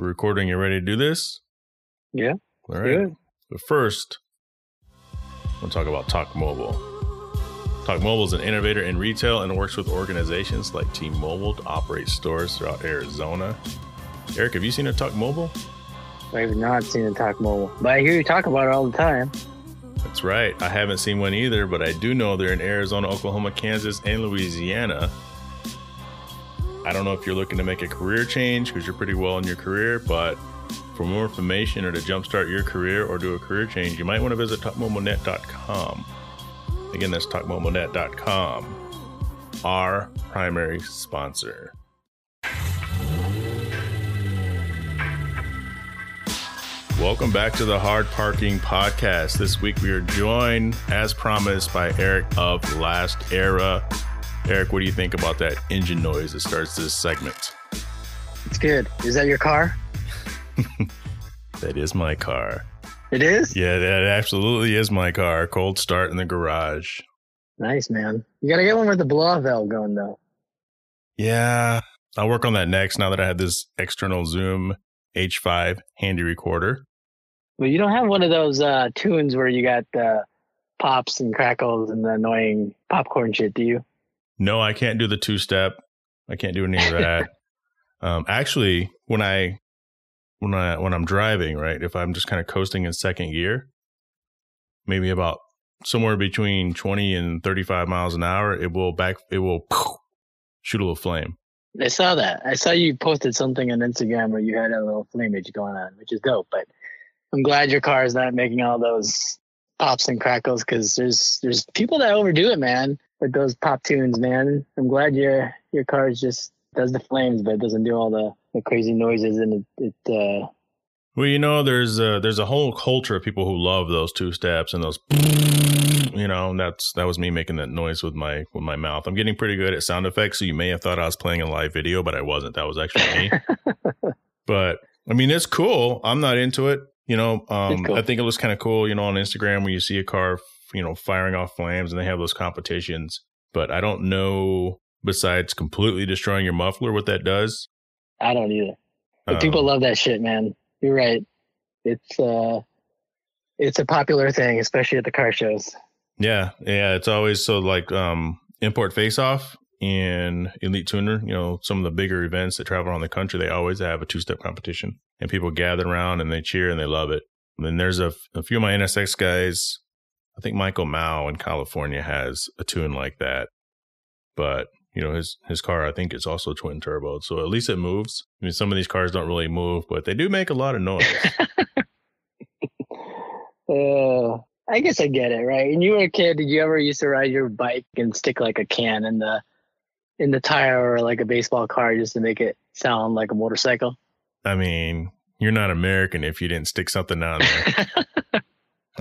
We're recording. You ready to do this? Yeah. All right. Good. But first, we'll talk about Talk Mobile. Talk Mobile is an innovator in retail and works with organizations like T Mobile to operate stores throughout Arizona. Eric, have you seen a Talk Mobile? I have not seen a Talk Mobile, but I hear you talk about it all the time. That's right. I haven't seen one either, but I do know they're in Arizona, Oklahoma, Kansas, and Louisiana. I don't know if you're looking to make a career change because you're pretty well in your career, but for more information or to jumpstart your career or do a career change, you might want to visit talkmobilenet.com. Again, that's talkmobilenet.com, our primary sponsor. Welcome back to the Hard Parking Podcast. This week we are joined, as promised, by Eric of Last Era. Eric, what do you think about that engine noise that starts this segment? It's good. Is that your car? that is my car. It is? Yeah, that absolutely is my car. Cold start in the garage. Nice, man. You got to get one with the blow valve going, though. Yeah. I'll work on that next now that I have this external Zoom H5 handy recorder. Well, you don't have one of those uh, tunes where you got the pops and crackles and the annoying popcorn shit, do you? No, I can't do the two step. I can't do any of that. um, actually, when I when I when I'm driving, right, if I'm just kind of coasting in second gear, maybe about somewhere between 20 and 35 miles an hour, it will back it will shoot a little flame. I saw that. I saw you posted something on Instagram where you had a little flamage going on, which is dope. But I'm glad your car is not making all those pops and crackles because there's there's people that overdo it, man with those pop tunes, man. I'm glad your your car just does the flames, but it doesn't do all the, the crazy noises and it, it uh well, you know, there's a, there's a whole culture of people who love those two steps and those, you know, that's that was me making that noise with my with my mouth. I'm getting pretty good at sound effects, so you may have thought I was playing a live video, but I wasn't. That was actually me. but I mean, it's cool. I'm not into it. You know, um, cool. I think it looks kind of cool. You know, on Instagram when you see a car you know, firing off flames and they have those competitions. But I don't know, besides completely destroying your muffler, what that does. I don't either. But um, people love that shit, man. You're right. It's uh it's a popular thing, especially at the car shows. Yeah, yeah. It's always so like um import face off and elite tuner, you know, some of the bigger events that travel around the country, they always have a two step competition. And people gather around and they cheer and they love it. And then there's a, a few of my NSX guys I think Michael Mao in California has a tune like that, but you know his his car I think is also twin turbo, so at least it moves. I mean, some of these cars don't really move, but they do make a lot of noise. uh, I guess I get it, right? And you were a kid, did you ever used to ride your bike and stick like a can in the in the tire or like a baseball car just to make it sound like a motorcycle? I mean, you're not American if you didn't stick something down there.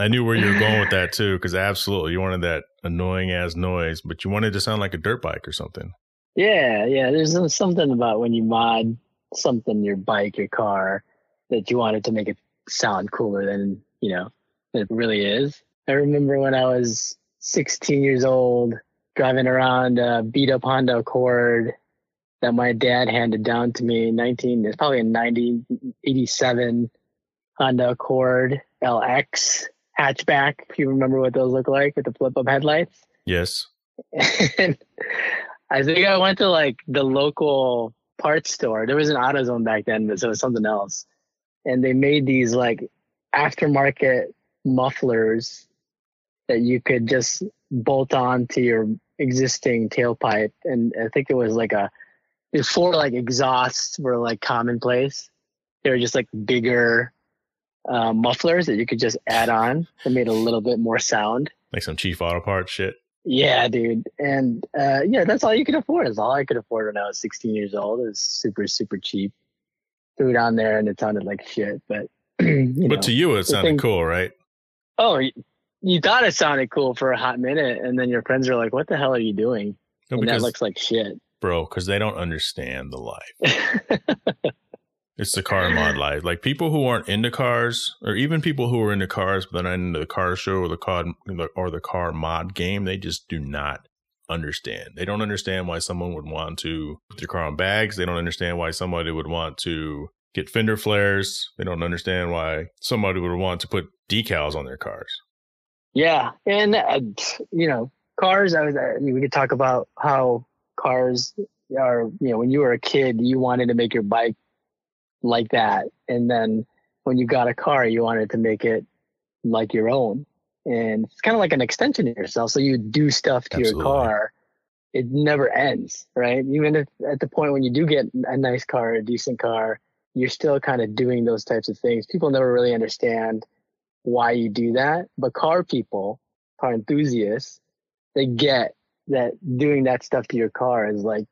I knew where you were going with that too, because absolutely you wanted that annoying ass noise, but you wanted to sound like a dirt bike or something. Yeah, yeah. There's something about when you mod something, your bike, your car, that you wanted to make it sound cooler than you know it really is. I remember when I was 16 years old, driving around a beat up Honda Accord that my dad handed down to me in 19. It's probably a 1987 Honda Accord LX hatchback, if you remember what those look like with the flip up headlights. Yes. and I think I went to like the local parts store. There was an AutoZone back then, but so it was something else. And they made these like aftermarket mufflers that you could just bolt on to your existing tailpipe. And I think it was like a before like exhausts were like commonplace. They were just like bigger uh, mufflers that you could just add on that made a little bit more sound. Like some cheap auto parts shit. Yeah, dude. And uh, yeah, that's all you could afford. Is all I could afford when I was 16 years old. It was super, super cheap. Threw it on there and it sounded like shit. But but know, to you, it sounded thing, cool, right? Oh, you thought it sounded cool for a hot minute, and then your friends are like, "What the hell are you doing?" No, and that looks like shit, bro. Because they don't understand the life. It's the car mod life. Like people who aren't into cars, or even people who are into cars but not into the car show or the car or the car mod game, they just do not understand. They don't understand why someone would want to put their car on bags. They don't understand why somebody would want to get fender flares. They don't understand why somebody would want to put decals on their cars. Yeah, and uh, you know, cars. I was. I mean, we could talk about how cars are. You know, when you were a kid, you wanted to make your bike like that, and then when you got a car, you wanted to make it like your own, and it's kind of like an extension of yourself. So you do stuff to Absolutely. your car. It never ends, right? Even if at the point when you do get a nice car, a decent car, you're still kind of doing those types of things. People never really understand why you do that, but car people, car enthusiasts, they get that doing that stuff to your car is like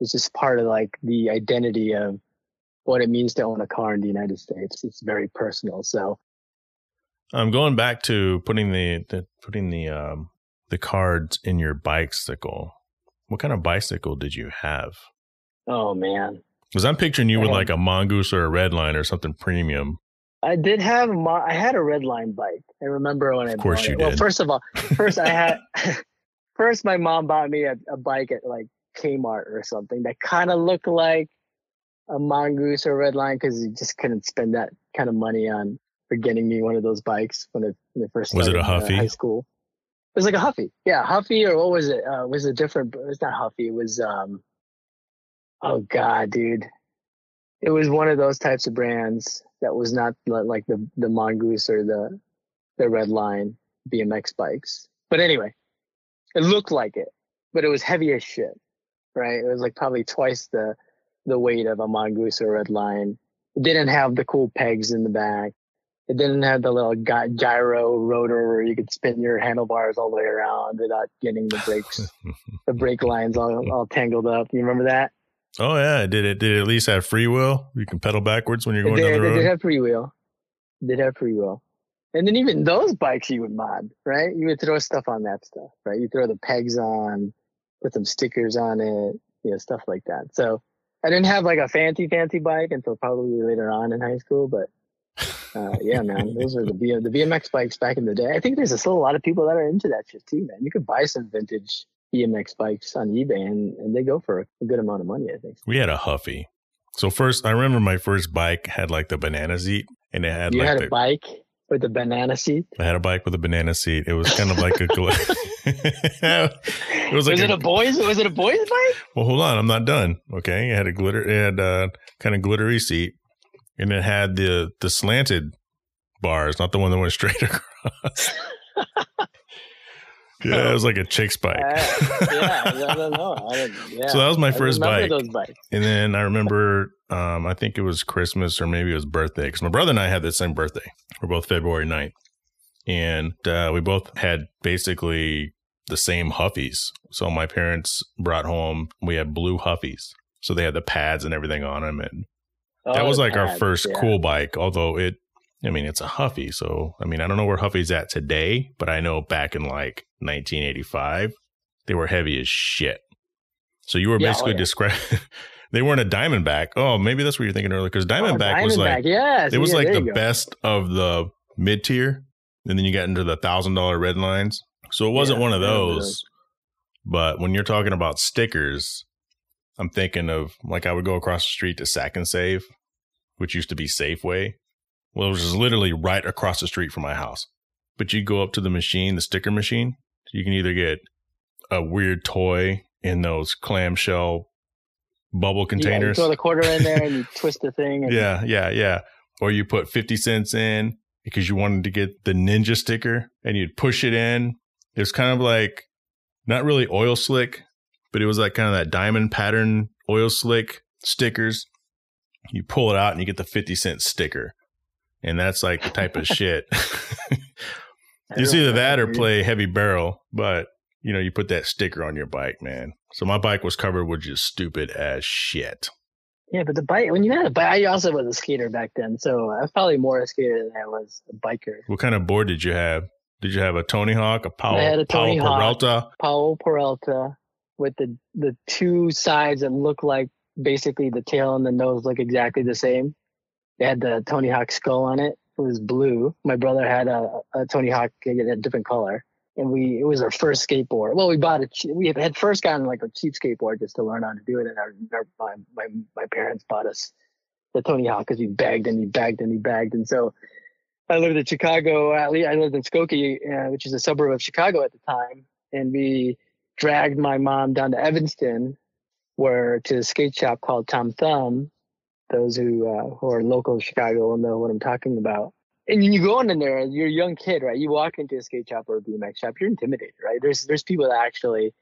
it's just part of like the identity of what it means to own a car in the United States. It's very personal. So I'm going back to putting the, the putting the um the cards in your bicycle. What kind of bicycle did you have? Oh man. Because I'm picturing you with like a mongoose or a redline or something premium. I did have a I had a redline bike. I remember when I of course you it. did. Well, first of all, first I had first my mom bought me a, a bike at like Kmart or something that kind of looked like a mongoose or a red redline because you just couldn't spend that kind of money on for getting me one of those bikes when it, when it first was it a Huffy? Uh, high school. It was like a Huffy, yeah, Huffy or what was it? Uh, was it different? It was not Huffy. It was um, oh god, dude, it was one of those types of brands that was not like the the mongoose or the the red line BMX bikes. But anyway, it looked like it, but it was heavy as shit, right? It was like probably twice the the weight of a mongoose or red line. It didn't have the cool pegs in the back. It didn't have the little gyro rotor where you could spin your handlebars all the way around without getting the brakes, the brake lines all, all tangled up. You remember that? Oh yeah, did it? Did it at least have free wheel? You can pedal backwards when you're going did, down the road. It did have free wheel. It did have free wheel. And then even those bikes you would mod, right? You would throw stuff on that stuff, right? You throw the pegs on, put some stickers on it, you know, stuff like that. So I didn't have like a fancy, fancy bike until probably later on in high school, but uh, yeah, man, those are the BM, the BMX bikes back in the day. I think there's still a lot of people that are into that shit too, man. You could buy some vintage BMX bikes on eBay and, and they go for a good amount of money, I think. We had a Huffy. So first, I remember my first bike had like the banana seat and it had you like had the, a bike with a banana seat. I had a bike with a banana seat. It was kind of like a. it was like was it a, a boys? Was it a boys bike? Well, hold on, I'm not done. Okay, it had a glitter. It had uh, a kind of glittery seat, and it had the the slanted bars, not the one that went straight across. Yeah, it was like a chick's bike. Uh, yeah, I don't know. I yeah. So that was my first bike. And then I remember, um, I think it was Christmas or maybe it was birthday because my brother and I had the same birthday. We're both February 9th. And uh, we both had basically the same Huffies. So my parents brought home, we had blue Huffies. So they had the pads and everything on them. And oh, that was like pads, our first yeah. cool bike, although it I mean, it's a Huffy. So, I mean, I don't know where Huffy's at today, but I know back in like 1985, they were heavy as shit. So you were yeah, oh, basically oh, yeah. describing. they weren't a Diamondback. Oh, maybe that's what you're thinking earlier. Because Diamondback, oh, Diamondback was like, yes, it was yeah, like the best of the mid tier, and then you got into the thousand dollar red lines. So it wasn't one of those. But when you're talking about stickers, I'm thinking of like I would go across the street to Sack and Save, which used to be Safeway, well, it was literally right across the street from my house. But you go up to the machine, the sticker machine. You can either get a weird toy in those clamshell bubble containers. Yeah, you throw the quarter in there and you twist the thing. yeah, yeah, yeah. Or you put 50 cents in because you wanted to get the ninja sticker and you'd push it in. It was kind of like not really oil slick, but it was like kind of that diamond pattern oil slick stickers. You pull it out and you get the 50 cent sticker and that's like the type of shit. it's either that or play heavy barrel, but you know, you put that sticker on your bike, man. So my bike was covered with just stupid as shit. Yeah, but the bike when you had a bike, I also was a skater back then, so I was probably more a skater than I was a biker. What kind of board did you have? Did you have a Tony Hawk, a Powell, I had a Tony Powell Hawk, Peralta? Powell Peralta with the the two sides that look like basically the tail and the nose look exactly the same. It had the Tony Hawk skull on it. It was blue. My brother had a, a Tony Hawk, in a different color. And we, it was our first skateboard. Well, we bought it. We had first gotten like a cheap skateboard just to learn how to do it. And our, our my, my, my parents bought us the Tony Hawk because we begged and we begged and we begged. And so I lived in Chicago. I lived in Skokie, uh, which is a suburb of Chicago at the time. And we dragged my mom down to Evanston, where to a skate shop called Tom Thumb. Those who uh, who are local to Chicago will know what I'm talking about. And you go in there, you're a young kid, right? You walk into a skate shop or a BMX shop, you're intimidated, right? There's there's people that actually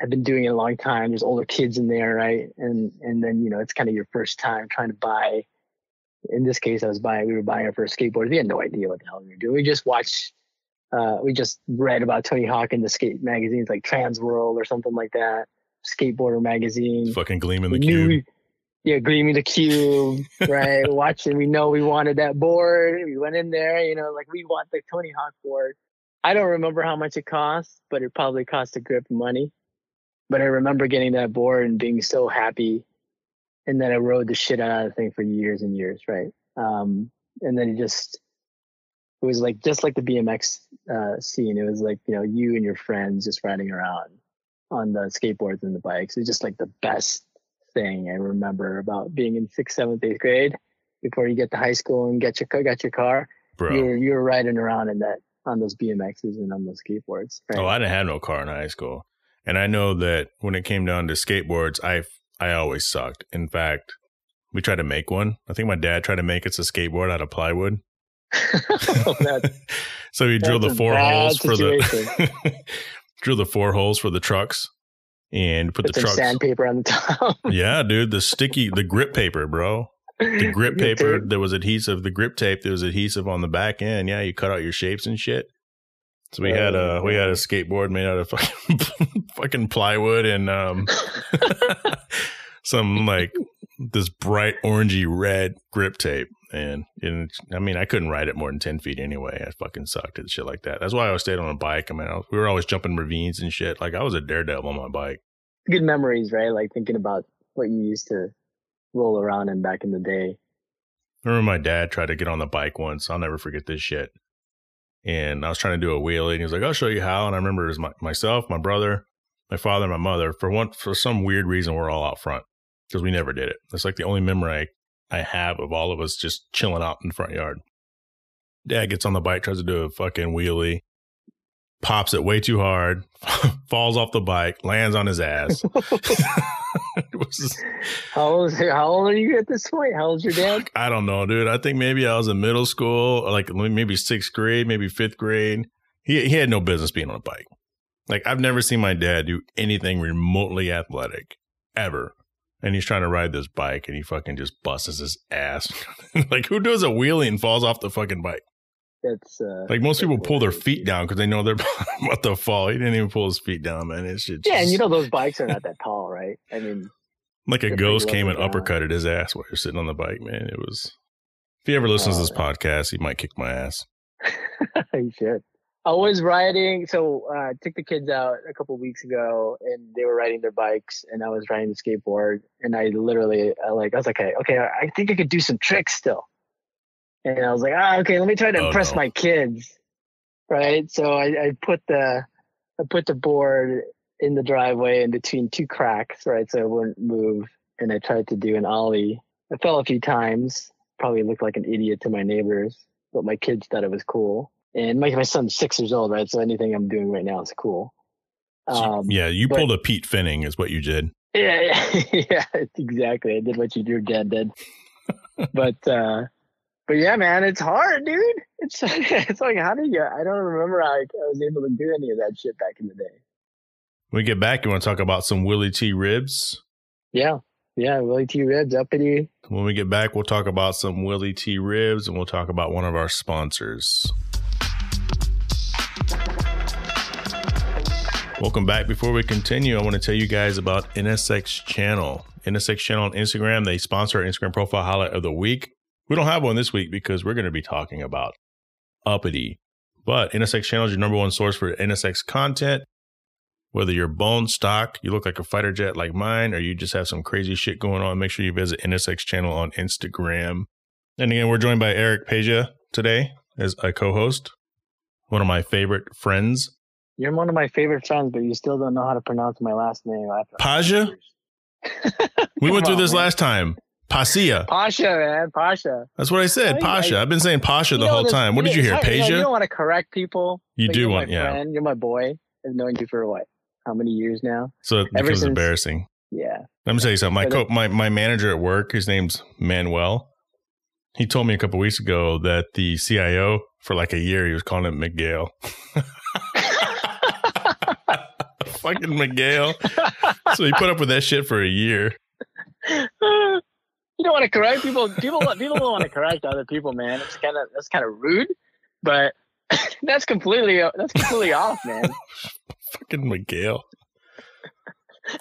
have been doing it a long time. There's older kids in there, right? And and then you know it's kind of your first time trying to buy. In this case, I was buying. We were buying our first skateboard. We had no idea what the hell we were doing. We just watched. Uh, we just read about Tony Hawk in the skate magazines like Trans World or something like that. Skateboarder magazine. Fucking gleaming We the knew cube. we- yeah, Gleaming the Cube, right? Watching, we know we wanted that board. We went in there, you know, like we want the Tony Hawk board. I don't remember how much it cost, but it probably cost a grip of money. But I remember getting that board and being so happy. And then I rode the shit out of the thing for years and years, right? Um, and then it just, it was like, just like the BMX uh, scene. It was like, you know, you and your friends just riding around on the skateboards and the bikes. It was just like the best thing I remember about being in sixth, seventh, eighth grade before you get to high school and get your got your car. Bro. You're you're riding around in that on those BMXs and on those skateboards. Right? Oh, I didn't have no car in high school, and I know that when it came down to skateboards, I I always sucked. In fact, we tried to make one. I think my dad tried to make us a skateboard out of plywood. So he drilled the four holes for the drill the four holes for the trucks and put the trucks. sandpaper on the top. Yeah, dude, the sticky, the grip paper, bro. The grip paper, there was adhesive. The grip tape, there was adhesive on the back end. Yeah, you cut out your shapes and shit. So we had a Oh, we had a skateboard made out of fucking, fucking plywood and um some like this bright orangey red grip tape. And, and I mean, I couldn't ride it more than ten feet anyway. I fucking sucked at shit like that. That's why I always stayed on a bike. I mean, I was, we were always jumping ravines and shit. Like I was a daredevil on my bike. Good memories, right? Like thinking about what you used to roll around in back in the day. I remember my dad tried to get on the bike once. I'll never forget this shit. And I was trying to do a wheelie, and he was like, "I'll show you how." And I remember it was my, myself, my brother, my father, and my mother. For one, for some weird reason, we're all out front because we never did it. It's like the only memory I, I have of all of us just chilling out in the front yard. Dad gets on the bike, tries to do a fucking wheelie, pops it way too hard, falls off the bike, lands on his ass. How old, how old are you at this point? How old's your dad? I don't know, dude. I think maybe I was in middle school, like maybe sixth grade, maybe fifth grade. He he had no business being on a bike. Like I've never seen my dad do anything remotely athletic ever. And he's trying to ride this bike, and he fucking just busts his ass. like who does a wheelie and falls off the fucking bike? That's uh, Like most people pull their feet down because they know they're about to fall. He didn't even pull his feet down, man. It's just Yeah, and you know those bikes are not that tall, right? I mean, like a ghost came and down. uppercutted his ass while you're sitting on the bike, man. It was. If he ever listens to this Oh, podcast, he might kick my ass. you should. I was riding, so uh, I took the kids out a couple weeks ago, and they were riding their bikes, and I was riding the skateboard, and I literally, I like, I was like, okay, okay, I think I could do some tricks still, and I was like, ah, okay, let me try to Oh, impress no. my kids, right? So I, I put the, I put the board in the driveway in between two cracks, right, so it wouldn't move, and I tried to do an ollie. I fell a few times, probably looked like an idiot to my neighbors, but my kids thought it was cool. And my, my son's six years old, right? So anything I'm doing right now is cool. So, Um, yeah, you but- pulled a Pete Finning, is what you did. yeah, yeah, yeah, exactly. I did what you your dad did. but, uh, but yeah, man, it's hard, dude. It's, it's like, how do you, I don't remember how I, I was able to do any of that shit back in the day. When we get back, you want to talk about some Willy T Ribbs? Yeah. Yeah. Willy T Ribbs, uppity. When we get back, we'll talk about some Willy T Ribbs and we'll talk about one of our sponsors. Welcome back. Before we continue, I want to tell you guys about NSX Channel. NSX Channel on Instagram, they sponsor our Instagram profile highlight of the week. We don't have one this week because we're going to be talking about uppity. But NSX Channel is your number one source for NSX content. Whether you're bone stock, you look like a fighter jet like mine, or you just have some crazy shit going on, make sure you visit NSX Channel on Instagram. And again, we're joined by Eric Peja today as a co-host, one of my favorite friends. You're one of my favorite friends, but you still don't know how to pronounce my last name. Pasha? We went through on, this man. last time. Pasia. Pasha, man, Pasha. That's what I said. I- Pasha. I- I've been saying Pasha the know, whole this- time. What did you hear? hard, you know, You don't want to correct people. You do want, yeah. friend. You're my boy. I've known you for what? How many years now? So it Ever becomes since- embarrassing. Yeah. Let me tell you something. My co- my my manager at work, his name's Manuel. He told me a couple weeks ago that the CIO for like a year he was calling him Miguel. Fucking Miguel. So he put up with that shit for a year. you don't want to correct people. People people don't want to correct other people, man. It's kind of that's kind of rude, but that's completely that's completely off, man. Fucking Miguel.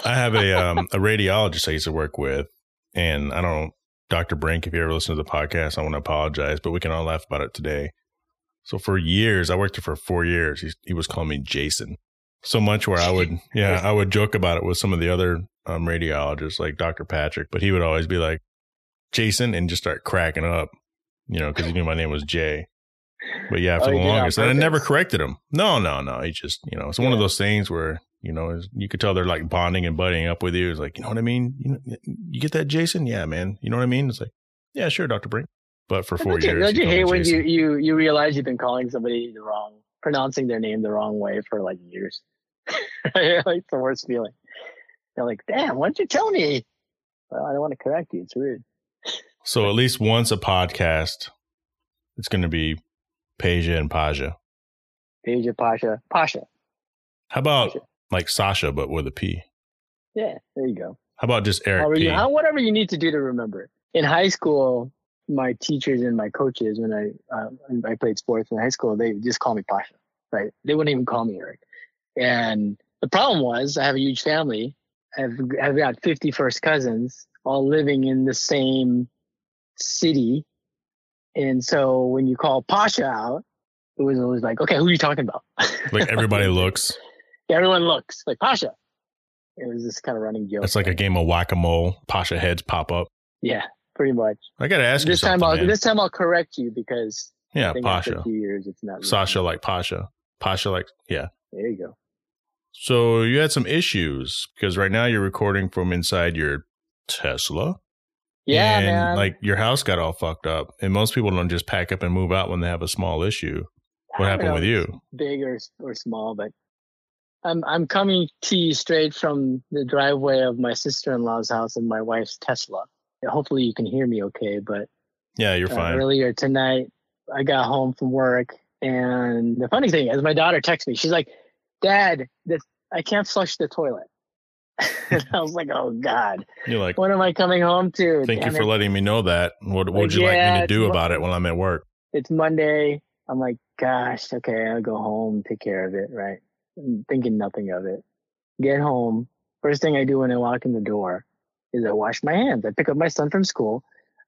I have a um a radiologist I used to work with, and I don't Dr. Brink, if you ever listen to the podcast, I want to apologize, but we can all laugh about it today. So for years, I worked there for four years. He, he was calling me Jason. So much where I would, yeah, I would joke about it with some of the other um, radiologists like Dr. Patrick, but he would always be like, Jason, and just start cracking up, you know, because he knew my name was Jay. But yeah, for Oh, the he did it on longest, and I never corrected him. No, no, no. He just, you know, it's one of those things where you know you could tell they're like bonding and buddying up with you. It's like, you know what I mean? You know, you get that, Jason? Yeah, man. You know what I mean? It's like, yeah, sure, Doctor Brink. But for 4 don't you, years, don't you hate when Jason. you, you you realize you've been calling somebody the wrong, pronouncing their name the wrong way for like years? like it's the worst feeling. They're like, damn, why didn't you tell me? Well, I don't want to correct you. It's rude. So at least once a podcast, it's going to be Peja and Paja. Peja, Pasha, Pasha. How about Pasha. like Sasha, but with a P? Yeah, there you go. How about just Eric However P? you, whatever you need to do to remember it. In high school, my teachers and my coaches, when I uh, I played sports in high school, they just call me Pasha, right? They wouldn't even call me Eric. And the problem was, I have a huge family. I've I've got 50 first cousins, all living in the same city, and so when you call Pasha out, it was always like, okay, who are you talking about? like everybody looks. Everyone looks like Pasha. It was this kind of running joke. It's like a game of whack a mole. Pasha heads pop up. yeah, pretty much. I got to ask this you time. I'll man. this time I'll correct you because yeah, I think after Pasha. years it's not. really- Sasha like Pasha. Pasha like, yeah. There you go. So you had some issues because right now you're recording from inside your Tesla. Yeah, and man. like your house got all fucked up. And most people don't just pack up and move out when they have a small issue. What happened know with you? Big or or small, but I'm I'm coming to you straight from the driveway of my sister in law's house and my wife's Tesla. Hopefully you can hear me okay. But Yeah, you're uh, fine. earlier tonight, I got home from work, and the funny thing is, my daughter texted me. She's like, "Dad, this I can't flush the toilet." and I was like, "Oh God, You're like, what am I coming home to?" thank you for it. letting me know that. What would you yeah, like me to do about it while I'm at work? it's Monday. I'm like, gosh, okay, I'll go home, take care of it, right? I'm thinking nothing of it. Get home. First thing I do when I walk in the door is I wash my hands. I pick up my son from school.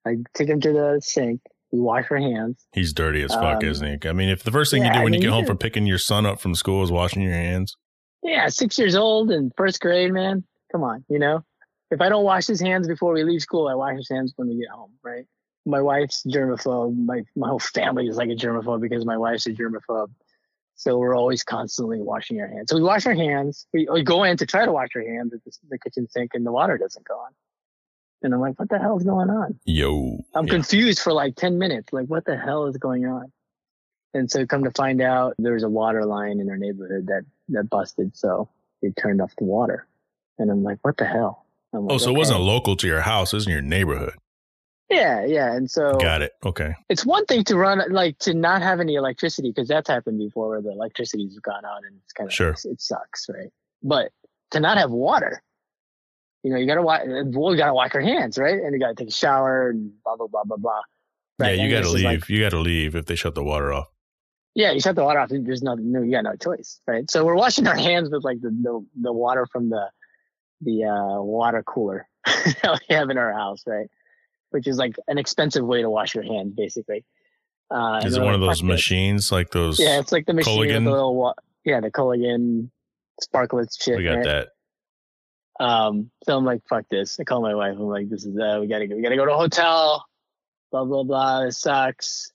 I take him to the sink. We wash our hands. He's dirty as fuck, Um, isn't he? I mean, if the first thing you do when I you get home from picking your son up from school is washing your hands. Yeah, six years old and first grade, man. Come on, you know? If I don't wash his hands before we leave school, I wash his hands when we get home, right? My wife's germaphobe. My my whole family is like a germaphobe because my wife's a germaphobe. So we're always constantly washing our hands. So we wash our hands. We, we go in to try to wash our hands at the, the kitchen sink, and the water doesn't go on. And I'm like, what the hell is going on? Yo. I'm Yeah. confused for like 10 minutes. Like, what the hell is going on? And so come to find out there was a water line in our neighborhood that, that busted. So they turned off the water. And I'm like, what the hell? I'm Oh, like, so it wasn't local to your house. It was in your neighborhood. Yeah, yeah. And so Got it. Okay. it's one thing to run, like to not have any electricity because that's happened before where the electricity's gone out and it's kind of, Sure. it sucks, right? But to not have water, you know, you gotta wash, well, you gotta wash your hands, right? And you gotta take a shower and blah, blah, blah, blah, blah. Right? Yeah, you And got to leave. like- you got to leave if they shut the water off. Yeah, you shut the water off. There's no, no, you got no choice, right? So we're washing our hands with like the the, the water from the the uh, water cooler that we have in our house, right? Which is like an expensive way to wash your hands, basically. Uh, Is it one of those machines like those? Yeah, it's like the machine with the little, wa- yeah, the Culligan Sparkletts shit. we got that. Um, so I'm like, fuck this. I call my wife. I'm like, this is uh, we gotta go. We gotta go to a hotel. Blah blah blah. This sucks.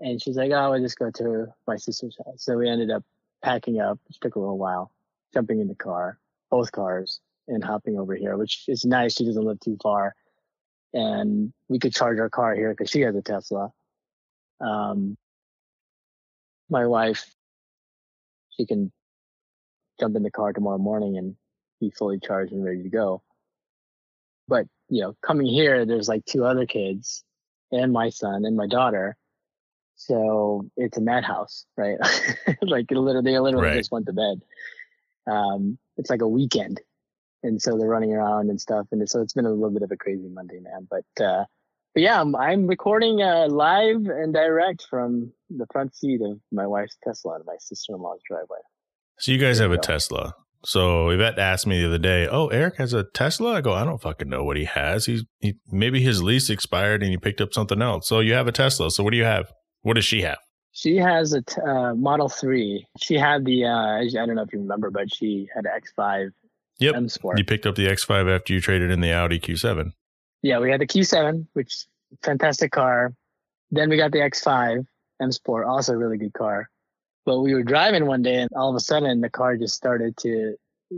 And she's like, oh, we'll just go to my sister's house. So we ended up packing up, which took a little while, jumping in the car, both cars, and hopping over here, which is nice. She doesn't live too far. And we could charge our car here because she has a Tesla. Um, my wife, she can jump in the car tomorrow morning and be fully charged and ready to go. But you know, coming here, there's like two other kids and my son and my daughter. So it's a madhouse, right? like literally, they literally Right. just went to bed. Um, it's like a weekend. And so they're running around and stuff. And so it's been a little bit of a crazy Monday, man. But, uh, but yeah, I'm, I'm recording uh, live and direct from the front seat of my wife's Tesla in my sister-in-law's driveway. So you guys There have you a. Tesla. So Yvette asked me the other day, "Oh, Eric has a Tesla." I go, "I don't fucking know what he has. He's he maybe his lease expired and he picked up something else." So you have a Tesla. So what do you have? What does she have? She has a t- uh, Model 3. She had the, uh, I don't know if you remember, but she had an X5 Yep. M Sport. You picked up the X5 after you traded in the Audi Q7. Yeah, we had the Q7, which fantastic car. Then we got the X5 M Sport, also a really good car. But we were driving one day, and all of a sudden the car just started to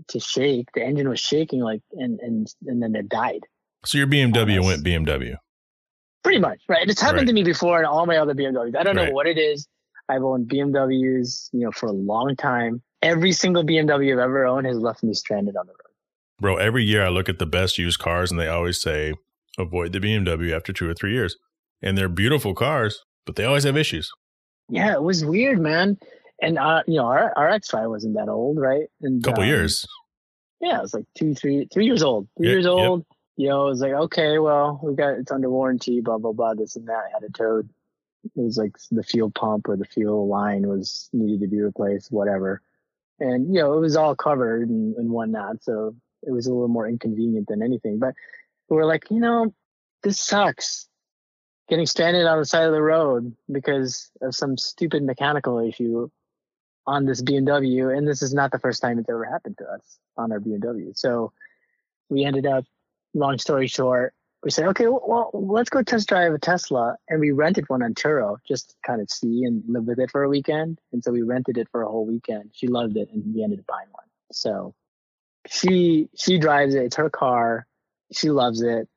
to shake. The engine was shaking, like, and and and then it died. So your BMW Almost. went BMW. Pretty much, right? It's happened Right. to me before in all my other BMWs. I don't know what it is. I've owned BMWs, you know, for a long time. Every single BMW I've ever owned has left me stranded on the road. Bro, every year I look at the best used cars and they always say avoid the BMW after 2 or 3 years. And they're beautiful cars, but they always have issues. Yeah, it was weird, man. And uh, you know, our our X5 wasn't that old, right? And Couple um, years. Yeah, it was like two, three, three years old. Three Yeah, years yep. old. You know, it was like, okay, well, we got it's under warranty, blah blah blah, this and that. I had a towed. It was like the fuel pump or the fuel line was needed to be replaced, whatever. And you know, it was all covered and, and whatnot, so it was a little more inconvenient than anything. But we were like, you know, this sucks. Getting stranded on the side of the road because of some stupid mechanical issue on this BMW, and this is not the first time it's ever happened to us on our BMW. So we ended up, long story short, we said, okay, well, let's go test drive a Tesla, and we rented one on Turo just to kind of see and live with it for a weekend. And so we rented it for a whole weekend. She loved it, and we ended up buying one. So she she drives it; it's her car. She loves it.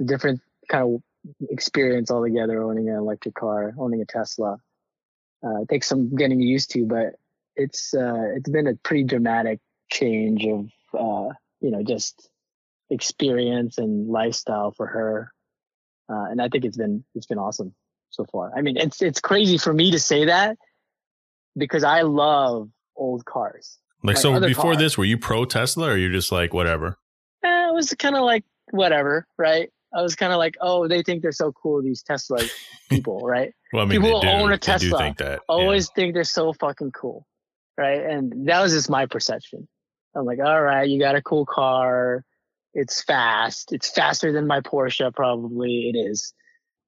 A different kind of experience altogether owning an electric car, owning a Tesla. Uh, it takes some getting used to, but it's uh, it's been a pretty dramatic change of uh, you know just experience and lifestyle for her, uh, and I think it's been it's been awesome so far. I mean, it's it's crazy for me to say that because I love old cars. Like so before car. this were you pro Tesla or you're just like whatever? Eh, it was kind of like whatever, right? I was kind of like, oh, they think they're so cool, these Tesla people, right? Well, I mean, People own a Tesla. think that. yeah. always think they're so fucking cool, right? And that was just my perception. I'm like, all right, you got a cool car. It's fast. It's faster than my Porsche, probably. It is.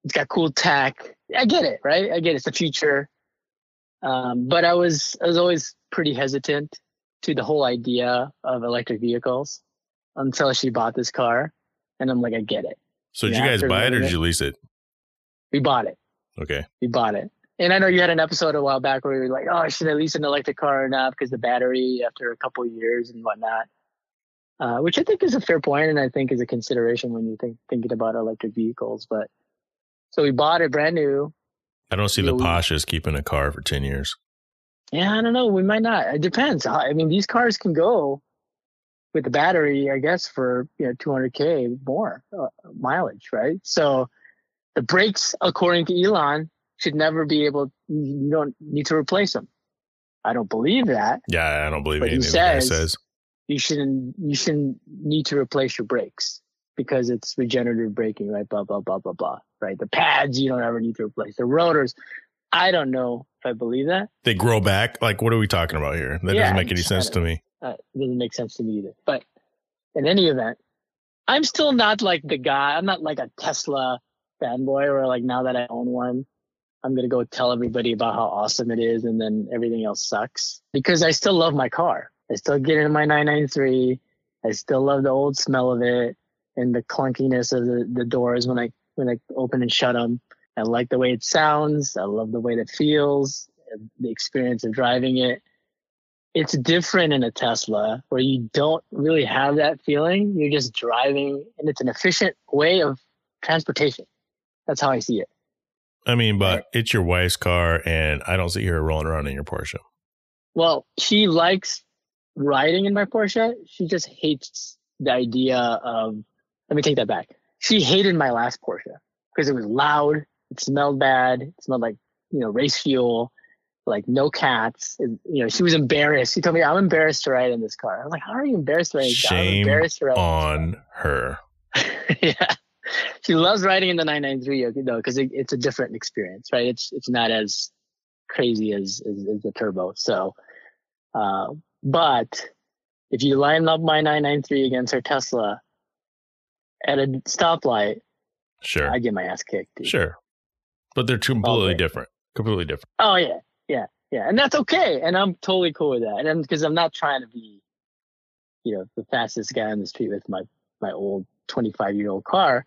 It's got cool tech. I get it, right? I get it. It's the future. Um, but I was I was always pretty hesitant to the whole idea of electric vehicles until she bought this car, and I'm like, I get it. So did Yeah, you guys buy it or did you lease it? We bought it. Okay. we bought it. And I know you had an episode a while back where you were like, "Oh, I should I lease an electric car or not?" Because the battery after a couple of years and whatnot, uh, which I think is a fair point, and I think is a consideration when you think thinking about electric vehicles. But so we bought it brand new. I don't see Yeah, the we- Pasha's keeping a car for 10 years. Yeah, I don't know. We might not. It depends. I mean, these cars can go with the battery, I guess, for you know 200k more uh, mileage, right? So the brakes, according to Elon, should never be able. You don't need to replace them. I don't believe that. Yeah, I don't believe But he anything the says- says. You shouldn't. You shouldn't need to replace your brakes because it's regenerative braking, right? Blah blah blah blah blah. Right. The pads you don't ever need to replace. The rotors. I don't know if I believe that. They grow back. Like, what are we talking about here? That Yeah, doesn't make any sense to me. uh, it doesn't make sense to me either. But in any event, I'm still not like the guy. I'm not like a Tesla fanboy where like now that I own one, I'm gonna go tell everybody about how awesome it is, and then everything else sucks. Because I still love my car. I still get in my 993. I still love the old smell of it and the clunkiness of the, the doors when I when I open and shut them. I like the way it sounds. I love the way it feels. The experience of driving it it's different in a Tesla where you don't really have that feeling. You're just driving, and it's an efficient way of transportation. That's how I see it. I mean, but it's your wife's car, and I don't see her rolling around in your Porsche. Well, she likes riding in my Porsche. She just hates the idea of. Let me take that back. She hated my last Porsche because it was loud. It smelled bad. It smelled like you know race fuel. Like no cats. And, you know, she was embarrassed. She told me, "I'm embarrassed to ride in this car." I was like, "How are you embarrassed to ride?" in this car? I'm embarrassed to ride. On her. yeah. She loves riding in the 993 though, because it, it's a different experience, right? It's it's not as crazy as as, as the turbo. So, uh, but if you line up my 993 against her Tesla at a stoplight, Sure. I get my ass kicked. Dude. Sure. But they're two completely day. different. Completely different. Oh yeah, yeah, yeah, and that's okay, and I'm totally cool with that, and because I'm not trying to be, you know, the fastest guy on the street with my my old 25 year old car,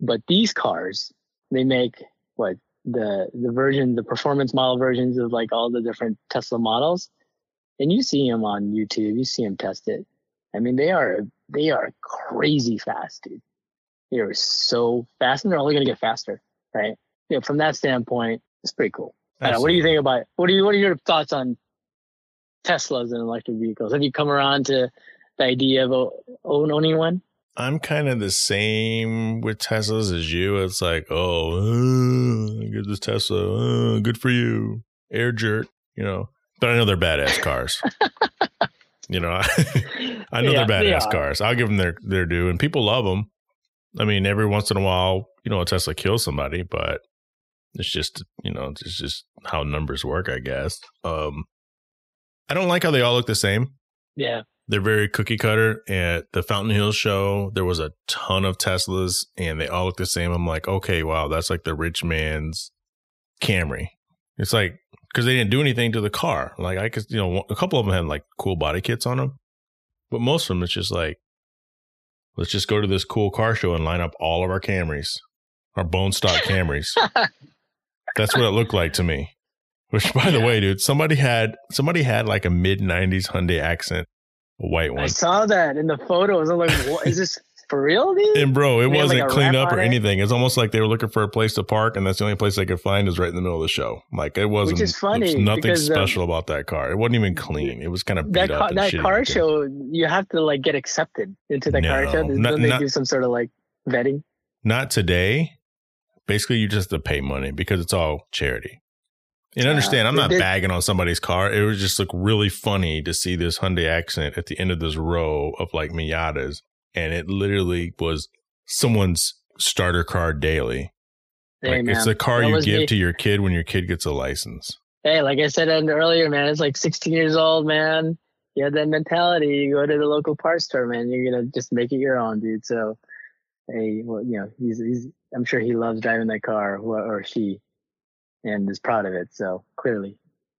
but these cars they make what the the version, the performance model versions of like all the different Tesla models, and you see them on YouTube, you see them test it. I mean, they are they are crazy fast, dude. They are so fast, and they're only going to get faster, right? You know, from that standpoint, it's pretty cool. Know, what do you think about what do you what are your thoughts on Teslas and electric vehicles? Have you come around to the idea of own owning one? I'm kind of the same with Teslas as you. It's like, oh, uh, get this Tesla. Uh, good for you. Air jerk, you know. But I know they're badass cars. you know, I, I know Yeah, they're badass are. cars. I'll give them their, their due. And people love them. I mean, every once in a while, you know, a Tesla kills somebody, but it's just, you know, it's just how numbers work, I guess. Um, I don't like how they all look the same Yeah, they're very cookie cutter. At the Fountain Hills show, there was a ton of Teslas and they all look the same. I'm like, okay, wow, that's like the rich man's Camry. It's like, because they didn't do anything to the car. Like, I could, you know, a couple of them had like cool body kits on them, but most of them, it's just like, let's just go to this cool car show and line up all of our Camrys, our bone stock Camrys. That's what it looked like to me. Which, by the way, dude, somebody had somebody had like a mid '90s Hyundai accent, a white one. I saw that in the photos. I'm like, what is this for real, dude? And bro, it wasn't a cleaned up or it? anything. It's almost like they were looking for a place to park, and that's the only place they could find is right in the middle of the show. Like it wasn't. which is funny, was nothing because, um, special about that car. It wasn't even clean. It was kind of beat that up. car, that car show, you have to like get accepted into the car show. not- Don't they not- do some sort of like vetting? Not today. Basically, you just have to pay money because it's all charity. And understand, I'm not it- bagging on somebody's car. It was just like really funny to see this Hyundai accent at the end of this row of like Miatas, and it literally was someone's starter car daily. Hey, like it's the car that you give me. to your kid when your kid gets a license. Hey, like I said earlier, man, it's like 16 years old, man. You have that mentality. You go to the local parts store, man. You're gonna just make it your own, dude. So, hey, well, you know, he's he's. I'm sure he loves driving that car, or, she, and is proud of it. So clearly,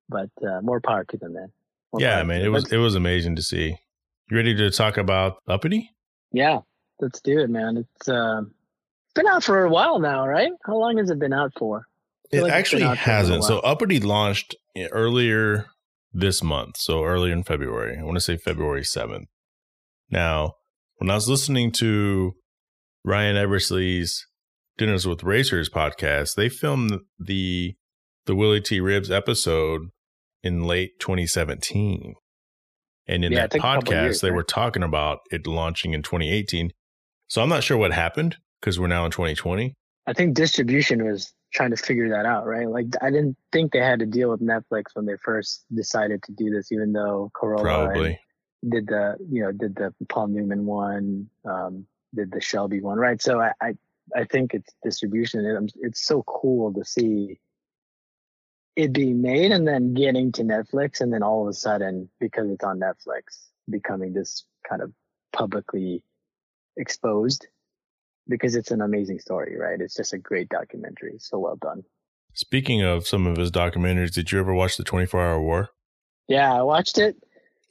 but uh, more power to them, man. More yeah, man, it was it was amazing to see. You ready to talk about Uppity? Yeah, let's do it, man. It's um, been out for a while now, right? How long has it been out for? It like actually out for a hasn't. So. Uppity launched earlier this month, so earlier in February. I want to say February seventh. Now, when I was listening to Ryan Eversley's Dinners with Racers podcast, they filmed the the Willy T Ribbs episode in late 2017. And in Yeah, that took a couple podcast, years, they right? were talking about it launching in 2018. So I'm not sure what happened because we're now in 2020. I think distribution was trying to figure that out, right? Like I didn't think they had to deal with Netflix when they first decided to do this, even though Carolla Probably. did the you know did the Paul Newman one, um, did the Shelby one, right? So I I, I think it's distribution. it's so cool to see it being made and then getting to Netflix, and then all of a sudden because it's on Netflix, becoming this kind of publicly exposed because it's an amazing story, right? It's just a great documentary. So well done. Speaking of some of his documentaries, did you ever watch the 24 Hour War? Yeah, I watched it.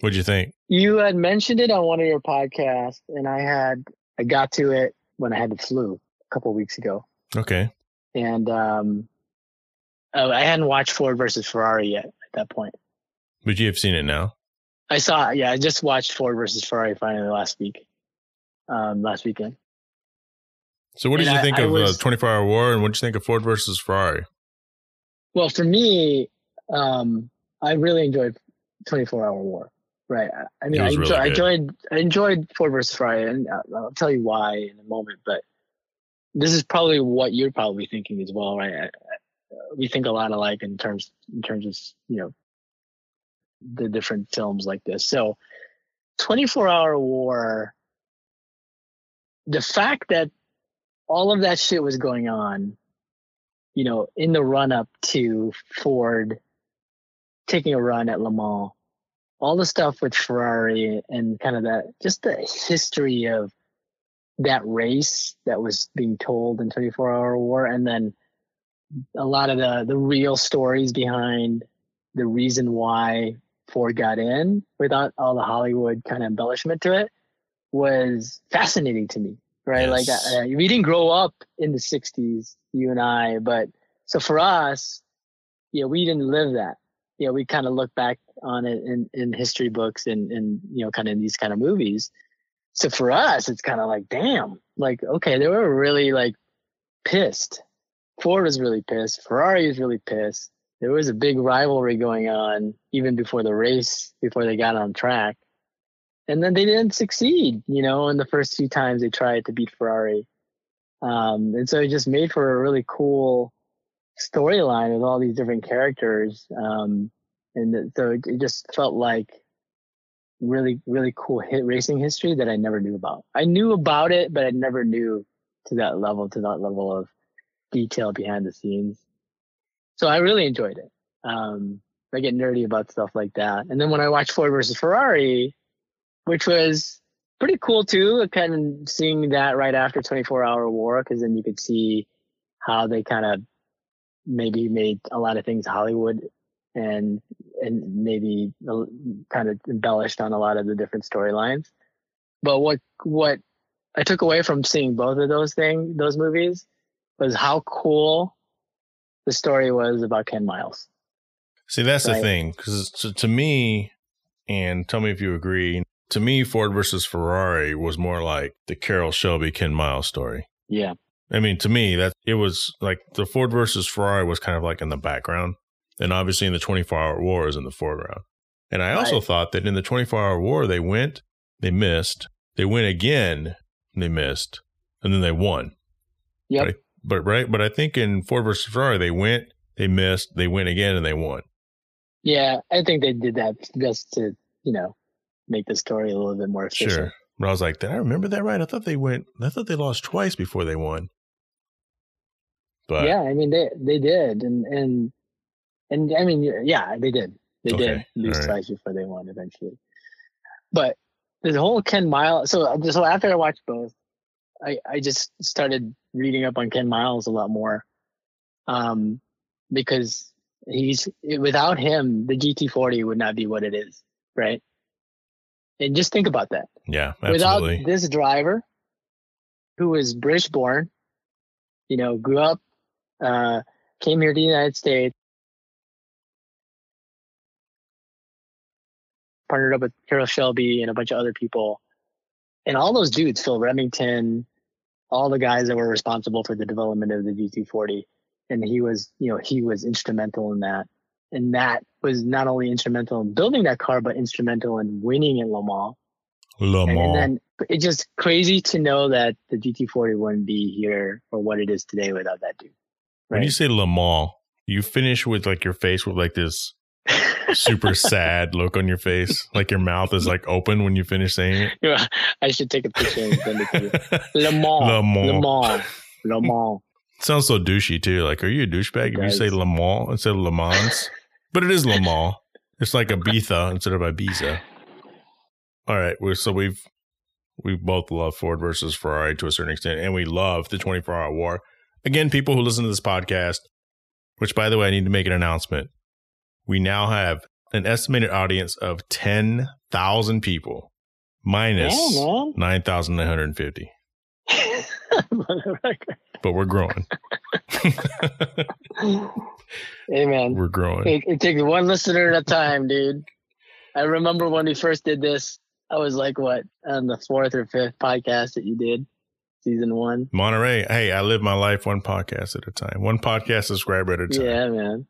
What'd you think? You had mentioned it on one of your podcasts, and I had I got to it when I had the flu a couple of weeks ago, Okay. and um, oh, I hadn't watched Ford versus Ferrari yet at that point. Would you have seen it now. I saw, yeah, I just watched Ford versus Ferrari finally last week, um, last weekend. So, what did And you I- think I of uh, 24 Hour War, and what did you think of Ford versus Ferrari? Well, for me, um, I really enjoyed 24 Hour War. Right. I- mean, I, enjoy, really I enjoyed I enjoyed Ford versus Ferrari, and I'll tell you why in a moment. But this is probably what you're probably thinking as well, right? We think a lot alike in terms in terms of you know the different films like this. So, 24 Hour War. The fact that all of that shit was going on, you know, in the run up to Ford taking a run at Le Mans, all the stuff with Ferrari and kind of that, just the history of that race that was being told in 24 Hour War, and then a lot of the the real stories behind the reason why Ford got in without all the Hollywood kind of embellishment to it was fascinating to me. Right, like Yes. uh, we didn't grow up in the '60s, you and I, but so for us, yeah, we didn't live that. Yeah, we kind of look back on it in, in history books and, and you know, kind of in these kind of movies. So for us, it's kind of like, damn, like, okay, they were really like pissed. Ford was really pissed. Ferrari was really pissed. There was a big rivalry going on even before the race, before they got on track. And then they didn't succeed, you know, in the first few times they tried to beat Ferrari. Um, and so it just made for a really cool storyline with all these different characters. Um, and so it, it just felt like really, really cool hit racing history that I never knew about. I knew about it, but I never knew to that level, to that level of detail behind the scenes. So I really enjoyed it. Um, I get nerdy about stuff like that. And then when I watched Ford versus Ferrari, which was pretty cool too, kind of seeing that right after 24 Hour War, because then you could see how they kind of maybe made a lot of things Hollywood and and maybe kind of embellished on a lot of the different storylines. But what what I took away from seeing both of those things, those movies, was how cool the story was about Ken Miles. See, that's the thing. Because to, to me, and tell me if you agree, to me, Ford versus Ferrari was more like the Carroll Shelby Ken Miles story. Yeah, I mean, to me, that it was like the Ford versus Ferrari was kind of like in the background, and obviously in the 24 hour war is in the foreground. And I also thought that in the 24 hour war, they went, they missed, they went again, they missed, and then they won. Yep. Right? But right, but I think in Ford versus Ferrari, they went, they missed, they went again, and they won. yeah. I think they did that just to you know make the story a little bit more efficient. Sure. But I was like, did I remember that right? I thought they went, I thought they lost twice before they won. But yeah, I mean they they did, and and and I mean yeah, they did. They did lose right. twice before they won eventually. But the whole Ken Miles. So so after I watched both, I I just started reading up on Ken Miles a lot more, um, because he's without him the GT40 would not be what it is, right? And just think about that. yeah, absolutely. Without this driver, who was British born, you know, grew up, uh, came here to the United States, partnered up with Carroll Shelby and a bunch of other people, and all those dudes, Phil Remington, all the guys that were responsible for the development of the GT40, and he was, you know, he was instrumental in that. And that was not only instrumental in building that car, but instrumental in winning at Le Mans. Le And, Mans. and then it's just crazy to know that the GT40 wouldn't be here or what it is today without that dude. When you say Le Mans, you finish with like your face with like this super sad look on your face, like your mouth is like open when you finish saying it. Yeah, I should take a picture and send it to you. Le Mans. Le Mans. Le Mans. Le Mans. Sounds so douchey too. Like, are you a douchebag if you say Le Mans instead of Le Mans? but it is Le Mans. It's like Ibiza instead of Ibiza. All right, we so we've we both love Ford versus Ferrari to a certain extent, and we love the 24 hour war. Again, people who listen to this podcast, which by the way, I need to make an announcement. We now have an estimated audience of 10,000 people, minus Yeah, 9,950. But we're growing. hey, man. we're growing. It, it takes one listener at a time, dude. I remember when we first did this, I was like, what, on the fourth or fifth podcast that you did? season one. Monterey. Hey, I live my life one podcast at a time, one podcast subscriber at a time. Yeah, man.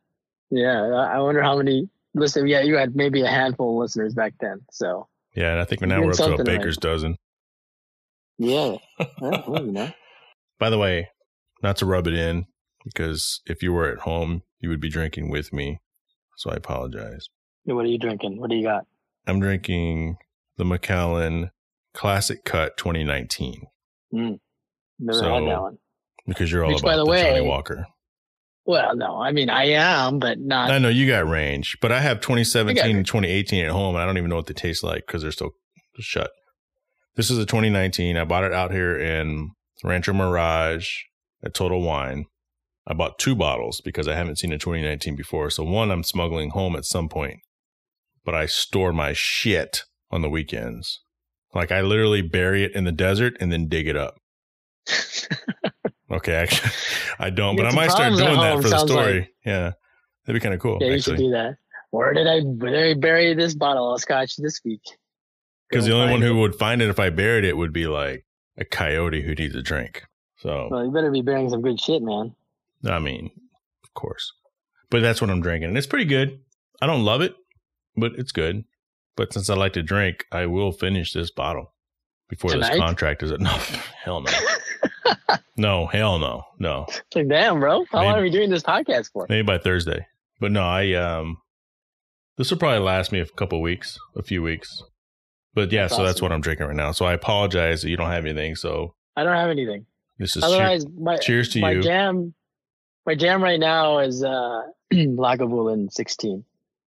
Yeah, I wonder how many listen. Yeah, you had maybe a handful of listeners back then. So Yeah, and I think now we're up to a baker's dozen. yeah, well, well, you know. By the way, not to rub it in, because if you were at home, you would be drinking with me. So I apologize. What are you drinking? What do you got? I'm drinking the Macallan Classic Cut 2019 hmm, Never So, had that one. because you're all Which, about by the the Johnny way- Walker. Well, no, I mean I am, but not. I know you got range, but I have 2017 I and 2018 at home, and I don't even know what they taste like because they're still shut. This is a 2019. I bought it out here in Rancho Mirage at Total Wine. I bought two bottles because I haven't seen a 2019 before. So one I'm smuggling home at some point, but I store my shit on the weekends. Like I literally bury it in the desert and then dig it up. Okay, actually, I don't, but I might start doing that for the story. like. Yeah, that'd be kind of cool. yeah, you should do that. Where did I where did I bury this bottle of scotch this week? Because the only one who it. would find it if I buried it would be like a coyote who needs a drink. So, Well, you better be burying some good shit, man. I mean, of course. But that's what I'm drinking. And it's pretty good. I don't love it, but it's good. But since I like to drink, I will finish this bottle before this contract is. No, hell no. No, hell no. No. It's like, damn, bro, how long are we doing this podcast for? Maybe by Thursday. But no, I, um, this will probably last me a couple weeks, a few weeks. But yeah, That's so that's what I'm drinking right now. So I apologize that you don't have anything. So I don't have anything. this is cheer- Otherwise, my cheers to my you. jam, my jam right now is uh Lagavulin 16.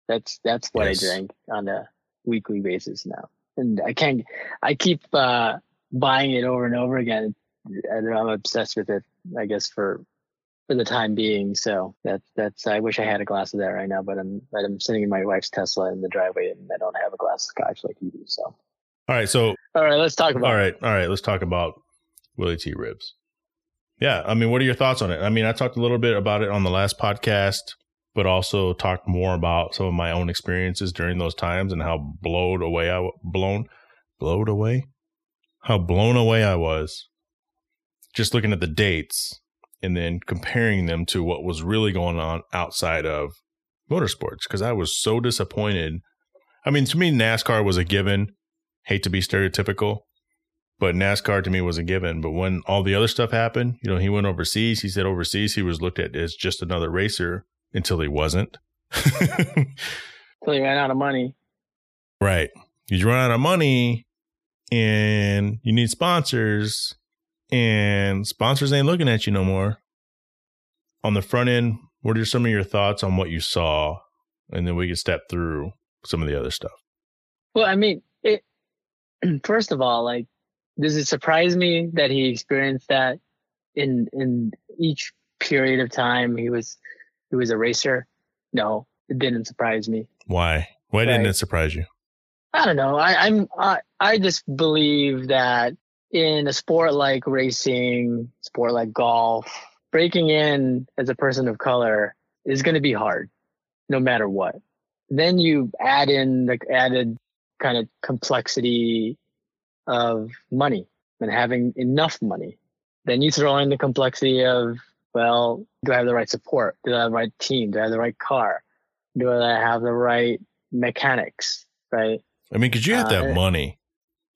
That's that's what Yes. I drink on a weekly basis now, and I can't. I keep uh buying it over and over again, and I'm obsessed with it. I guess for for the time being. So that's that's. I wish I had a glass of that right now, but I'm but I'm sitting in my wife's Tesla in the driveway, and I don't have a glass of scotch like you do. So All right. So all right, let's talk about. All right, all right. Let's talk about Willy T. Ribbs. Yeah, I mean, what are your thoughts on it? I mean, I talked a little bit about it on the last podcast, but also talked more about some of my own experiences during those times and how blown away I w- blown blown away, how blown away I was just looking at the dates and then comparing them to what was really going on outside of motorsports because I was so disappointed. I mean, to me, NASCAR was a given. Hate to be stereotypical, but NASCAR to me was a given. But when all the other stuff happened, you know, he went overseas. He said overseas he was looked at as just another racer until he wasn't. Until he ran out of money. right. You run out of money and you need sponsors, and sponsors ain't looking at you no more. On the front end, what are some of your thoughts on what you saw? And then we can step through some of the other stuff. Well, I mean, it. First of all, like, does it surprise me that he experienced that in in each period of time he was he was a racer? No, it didn't surprise me. Why? Why didn't it surprise you? I don't know. I, I'm I, I just believe that in a sport like racing, sport like golf, breaking in as a person of color is going to be hard, no matter what. Then you add in the added kind of complexity of money and having enough money. Then you throw in the complexity of, well, do I have the right support? Do I have the right team? Do I have the right car? Do I have the right mechanics? Right? I mean, because you have Uh, have money,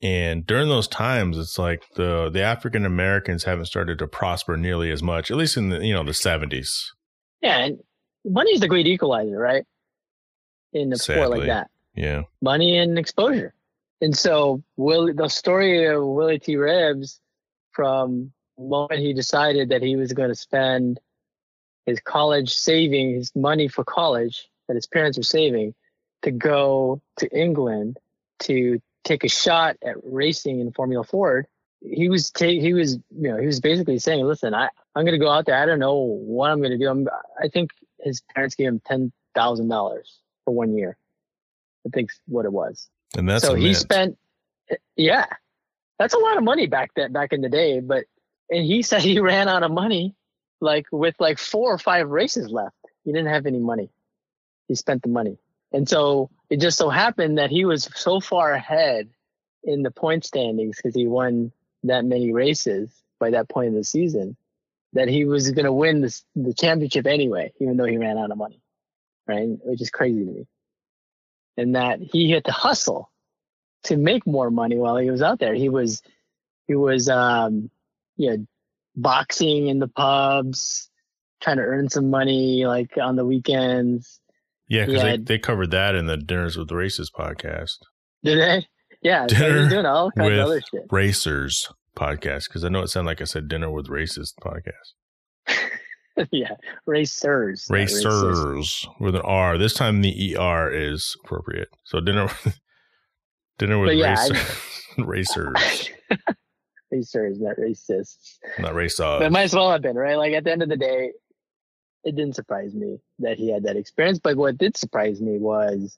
and during those times, it's like the the African Americans haven't started to prosper nearly as much, at least in the you know the seventies. Yeah, and money is the great equalizer, right? In a sport like that, Yeah, money and exposure. And so, Will the story of Willy T. Ribbs, from the moment he decided that he was going to spend his college saving, his money for college that his parents were saving, to go to England to take a shot at racing in Formula Ford. He was ta- he was you know he was basically saying, listen, I I'm going to go out there. I don't know what I'm going to do. I'm, I think his parents gave him ten thousand dollars for one year. I think what it was. and that's so he immense. spent, yeah, that's a lot of money back then, back in the day. But and he said he ran out of money, like with like four or five races left. He didn't have any money. He spent the money, and so it just so happened that he was so far ahead in the point standings because he won that many races by that point in the season that he was going to win this, the championship anyway, even though he ran out of money, right? Which is crazy to me. And that he had to hustle to make more money while he was out there. He was, he was, um, you know, boxing in the pubs, trying to earn some money like on the weekends. Yeah, because they, they covered that in the Dinners with Races podcast. Did they? Yeah, Dinner he's doing all kinds with of other shit. Racers podcast. Because I know it sounded like I said Dinner with Races podcast. yeah, racers. Racers with an R. This time the ER is appropriate. So dinner, dinner with yeah, I- racers, racers, racers, not racists. not race But it might as well have been, right? Like at the end of the day, it didn't surprise me that he had that experience. But what did surprise me was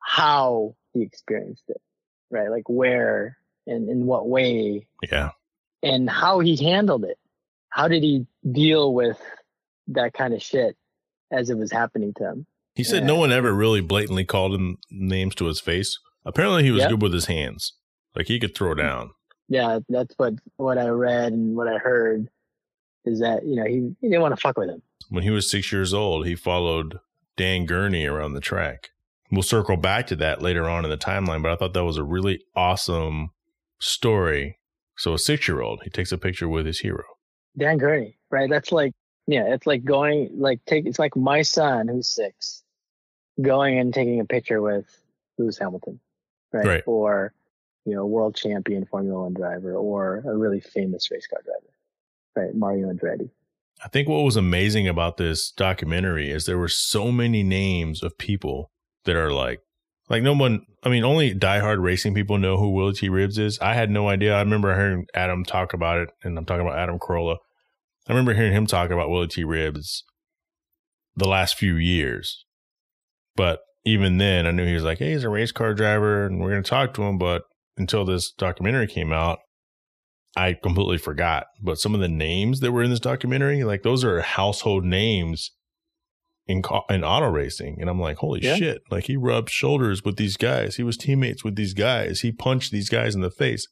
how he experienced it, right? Like where and in what way Yeah, and how he handled it. How did he deal with that kind of shit as it was happening to him? he said no one ever really blatantly called him names to his face. Apparently, he was Yep. good with his hands. Like he could throw mm. down. Yeah, that's what what I read and what I heard is that you know he, he didn't want to fuck with him. When he was six years old, he followed Dan Gurney around the track. We'll circle back to that later on in the timeline, but I thought that was a really awesome story. So a six year old, he takes a picture with his hero. Dan Gurney, right? That's like, yeah, it's like going, like, take, it's like my son who's six going and taking a picture with Lewis Hamilton, right? Right. Or, you know, world champion Formula One driver or a really famous race car driver, right? Mario Andretti. I think what was amazing about this documentary is there were so many names of people that are like, like no one. I mean, only diehard racing people know who Willy T. Ribbs is. I had no idea. I remember hearing Adam talk about it, and I'm talking about Adam Carolla. I remember hearing him talk about Willy T. Ribbs the last few years, but even then, I knew he was like, "Hey, he's a race car driver, and we're going to talk to him." But until this documentary came out, I completely forgot. But some of the names that were in this documentary, like those are household names in in auto racing, and I'm like, holy Yeah. shit! Like he rubbed shoulders with these guys. He was teammates with these guys. He punched these guys in the face.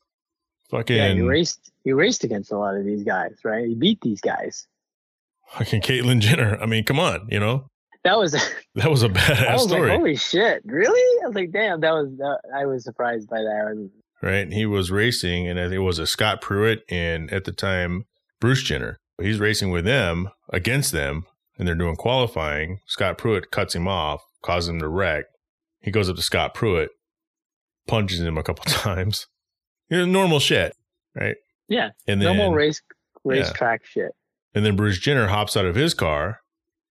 Fucking, Yeah, he raced, he raced against a lot of these guys, right? He beat these guys. fucking Caitlyn Jenner. I mean, come on, you know That was, that was a badass I was story, like, holy shit, really? I was like, damn, that was, that, I was surprised by that. Right? He was racing, and it was a Scott Pruett and at the time Bruce Jenner. He's racing with them against them, and they're doing qualifying. Scott Pruett cuts him off, causes him to wreck. He goes up to Scott Pruett, punches him a couple times. You know, normal shit, right? Yeah, And then normal race, Yeah. racetrack shit. And then Bruce Jenner hops out of his car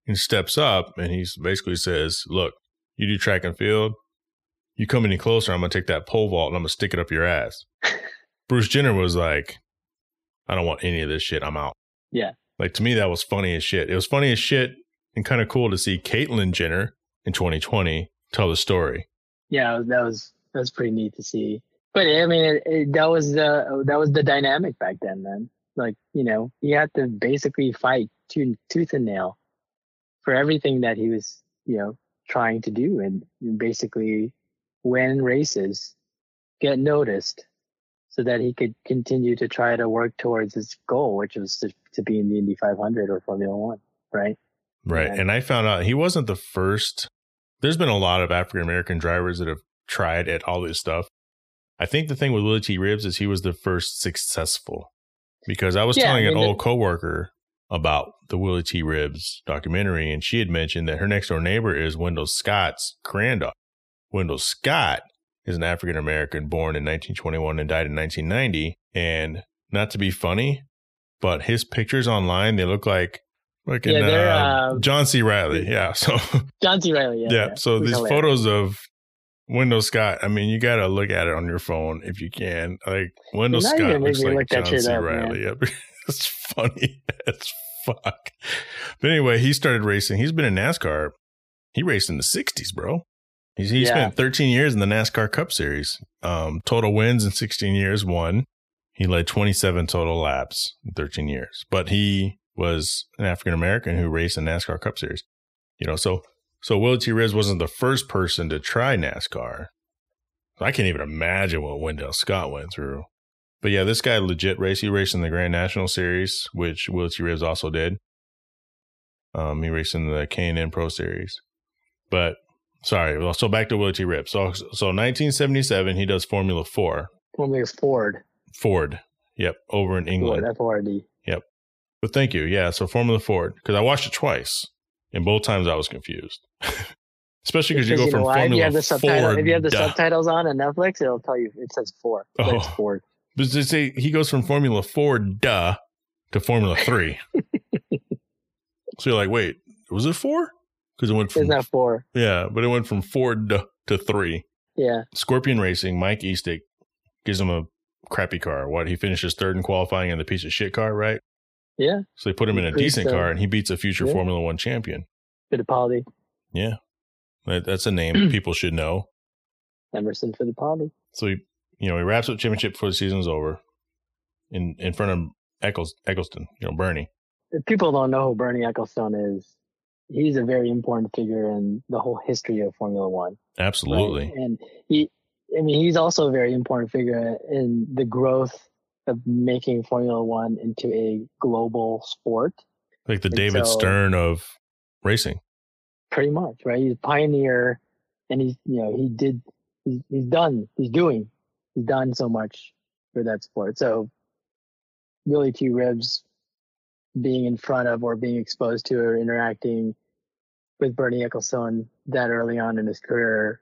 and steps up and he basically says, Look, you do track and field. You come any closer, I'm going to take that pole vault and I'm going to stick it up your ass. Bruce Jenner was like, I don't want any of this shit. I'm out. Yeah. Like to me, that was funny as shit. It was funny as shit and kind of cool to see Caitlyn Jenner in 2020 tell the story. yeah, that was that was pretty neat to see. But I mean, it, it, that was the that was the dynamic back then, man. Like you know, he had to basically fight tooth, tooth and nail for everything that he was you know trying to do, and basically win races, get noticed, so that he could continue to try to work towards his goal, which was to, to be in the Indy 500 or Formula One, right? Right. Yeah. And I found out he wasn't the first. There's been a lot of African American drivers that have tried at all this stuff. I think the thing with Willy T. Ribbs is he was the first successful because I was Yeah, telling I an mean, old coworker about the Willy T. Ribbs documentary, and she had mentioned that her next door neighbor is Wendell Scott's granddaughter. Wendell Scott is an African American born in 1921 and died in 1990. And not to be funny, but his pictures online, they look like fucking Yeah, they're, uh, uh, John C. Reilly. Yeah. So, John C. Reilly. yeah. Yeah. So He's these hilarious. photos of Wendell Scott, I mean, you got to look at it on your phone if you can. Like, Wendell Scott looks like look John C. up. Reilly. It's funny as fuck. But anyway, he started racing. He's been in NASCAR. He raced in the 60s, bro. He's, he Yeah. spent 13 years in the NASCAR Cup Series. Um, total wins in 16 years, one. He led 27 total laps in 13 years. But he was an African American who raced in NASCAR Cup Series. You know, so so Willy T. Ribbs wasn't the first person to try NASCAR. I can't even imagine what Wendell Scott went through. But yeah, this guy legit race. He raced in the Grand National Series, which Willy T. Ribbs also did. Um, he raced in the K and N Pro Series. But sorry, well, so back to Willy T. Ribbs. So so 1977, he does Formula Four. Formula Ford. Ford. Yep, over in England. Ford, F O R D. Yep. But thank you. Yeah, so Formula Ford because I watched it twice, and both times I was confused. Especially because you go know from? Formula if you have the subtitle, if you have the subtitles on on Netflix, it'll tell you it says four. but It's Oh. Ford. But they say he goes from Formula Ford, duh, to Formula Three. so you're like, wait, was it four? Because it went from that four? yeah, but it went from four to, to three. Yeah. Scorpion Racing, Mike Eastick gives him a crappy car. What he finishes third in qualifying in the piece of shit car, right? Yeah. So they put him in a decent so. car, and he beats a future Yeah. Formula One champion. Fittipaldi. Yeah, that, that's a name people should know. Emerson Fittipaldi. So he, you know, he wraps up championship before the season's over, in in front of Eccles, Ecclestone, you know, Bernie. If people don't know who Bernie Ecclestone is, he's a very important figure in the whole history of Formula One. right? Absolutely, And he, I mean, he's also a very important figure in the growth of making Formula One into a global sport. like the And David so- Stern of racing. pretty much, right? He's a pioneer, and he's you know he did he's, he's done he's doing he's done so much for that sport. So really, two Ribbs being in front of or being exposed to or interacting with Bernie Ecclestone that early on in his career,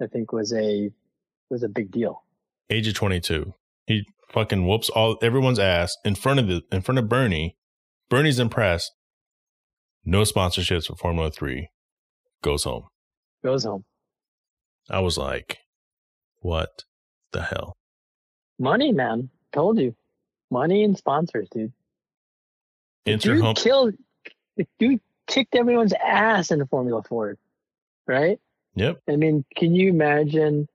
I think was a was a big deal. Age of twenty two, he fucking whoops all everyone's ass in front of the in front of Bernie. Bernie's impressed. No sponsorships for Formula Three. Goes home. Goes home. I was like, what the hell? Money, man. Told you. Money and sponsors, dude. Enter dude killed the dude kicked everyone's ass in Formula Ford, right? Yep. I mean, can you imagine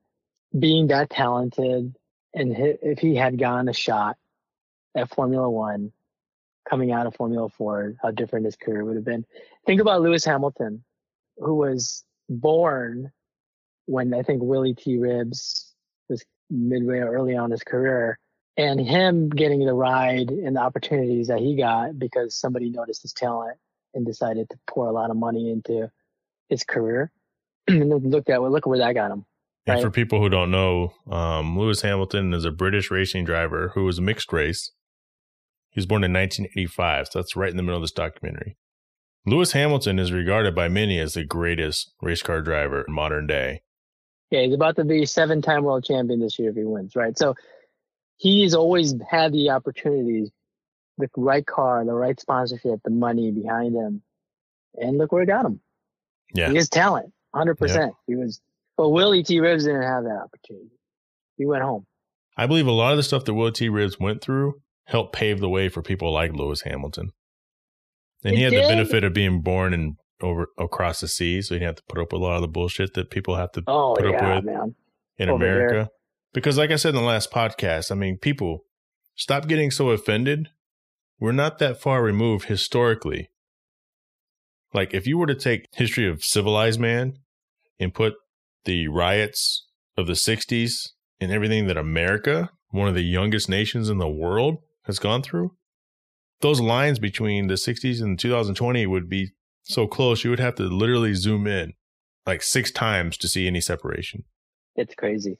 being that talented and hi- if he had gotten a shot at Formula One, coming out of Formula Ford, how different his career would have been. Think about Lewis Hamilton, who was born when I think Willy T. Ribbs was midway or early on in his career, and him getting the ride and the opportunities that he got because somebody noticed his talent and decided to pour a lot of money into his career. and look at look where that got him. And for people who don't know, um, Lewis Hamilton is a British racing driver who was mixed race. He was born in 1985, so that's right in the middle of this documentary. Lewis Hamilton is regarded by many as the greatest race car driver in modern day. Yeah, he's about to be seven time world champion this year if he wins, right? So he's always had the opportunities, the right car, the right sponsorship, the money behind him. And look where it got him. Yeah. He has talent, 100%. He was, but Willy T. Ribbs didn't have that opportunity. He went home. I believe a lot of the stuff that Willy T. Ribbs went through helped pave the way for people like Lewis Hamilton. And It he had the benefit of being born in over across the sea, so he didn't have to put up with a lot of the bullshit that people have to Oh, Put up with- man. in over there. Because, like I said in the last podcast, I mean, people stop getting so offended. We're not that far removed historically. Like, if you were to take history of civilized man and put the riots of the '60s and everything that America, one of the youngest nations in the world, has gone through, those lines between the '60s and 2020 would be so close. You would have to literally zoom in like six times to see any separation. It's crazy.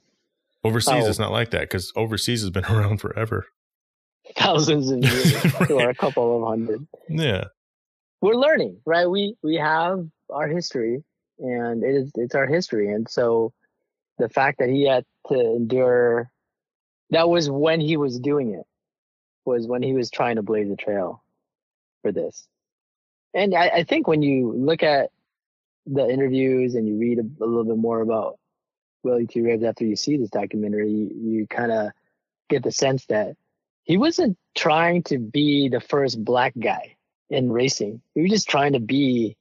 Overseas, Oh. it's not like that because overseas has been around forever. Thousands of years, or a couple of hundred. Yeah, we're learning, right? We we have our history, and it is it's our history, and so the fact that he had to endure that was when he was doing it was when he was trying to blaze a trail for this. And I, I think when you look at the interviews and you read a, a little bit more about Willy T. Ribbs after you see this documentary, you, you kind of get the sense that he wasn't trying to be the first black guy in racing. He was just trying to be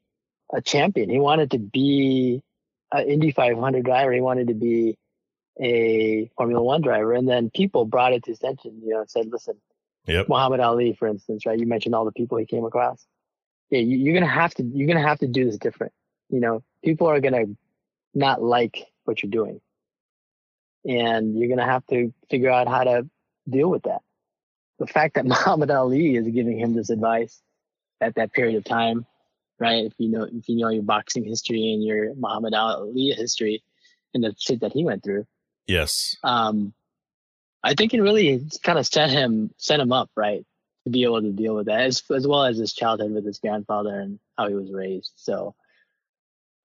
a champion. He wanted to be an Indy 500 driver. He wanted to be a Formula One driver. And then people brought it to his attention, you know, and said, listen, yep, Muhammad Ali, for instance, right? You mentioned all the people he came across. Yeah, you, you're gonna have to you're gonna have to do this different. You know, people are gonna not like what you're doing, and you're gonna have to figure out how to deal with that. The fact that Muhammad Ali is giving him this advice at that period of time, right? If you know if you know your boxing history and your Muhammad Ali history and the shit that he went through. Yes. Um I think it really kind of set him set him up, right? To be able to deal with that as as well as his childhood with his grandfather and how he was raised. So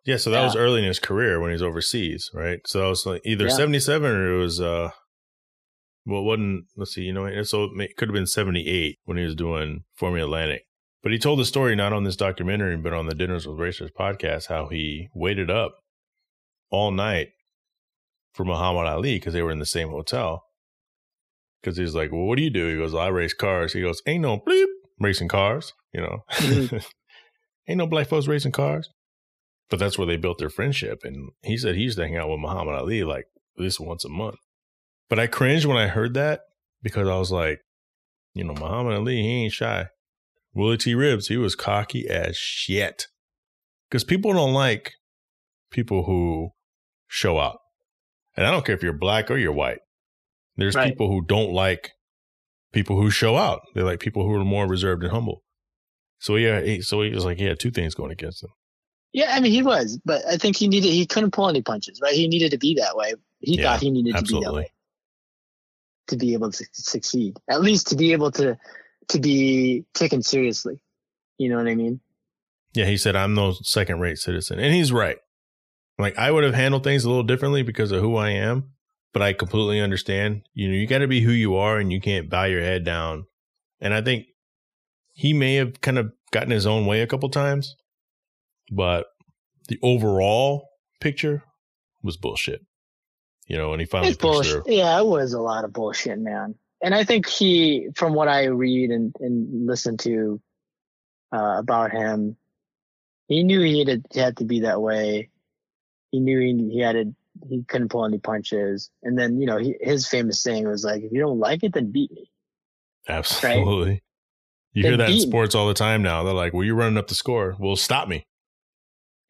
Yeah, so that Yeah. was early in his career when he was overseas, right? So it was like either Yeah. 77 or it was uh well, it wasn't let's see, you know, so it could have been 78 when he was doing Formula Atlantic. But he told the story not on this documentary, but on the Dinners with Racers podcast, how he waited up all night for Muhammad Ali because they were in the same hotel. Because he's like, Well, what do you do? He goes, I race cars. He goes, Ain't no bleep racing cars, you know. Mhm. Ain't no black folks racing cars. But that's where they built their friendship. And he said he used to hang out with Muhammad Ali like at least once a month. But I cringed when I heard that because I was like, you know, Muhammad Ali, he ain't shy. Willy T. Ribbs, he was cocky as shit. Because people don't like people who show out. And I don't care if you're black or you're white. There's Right. people who don't like people who show out. They like people who are more reserved and humble. So yeah, he, so he was like, he had two things going against him. Yeah, I mean he was, but I think he needed he couldn't pull any punches, right? He needed to be that way. He Yeah, thought he needed to be that way to be able to succeed. At least to be able to to be taken seriously. You know what I mean? Yeah, he said, I'm no second rate citizen. And he's right. Like, I would have handled things a little differently because of who I am, but I completely understand. You know, you got to be who you are and you can't bow your head down. And I think he may have kind of gotten his own way a couple times, but the overall picture was bullshit. You know, and he finally It's pushed bullshit. through. Yeah, it was a lot of bullshit, man. And I think he, from what I read and, and listen to uh, about him, he knew he had, he had to be that way. He knew he, he had to, he couldn't pull any punches. And then, you know, he, his famous saying was like, if you don't like it, then beat me. Absolutely. You They hear that in sports all the time now. They're like, well, you're running up the score. Well, stop me.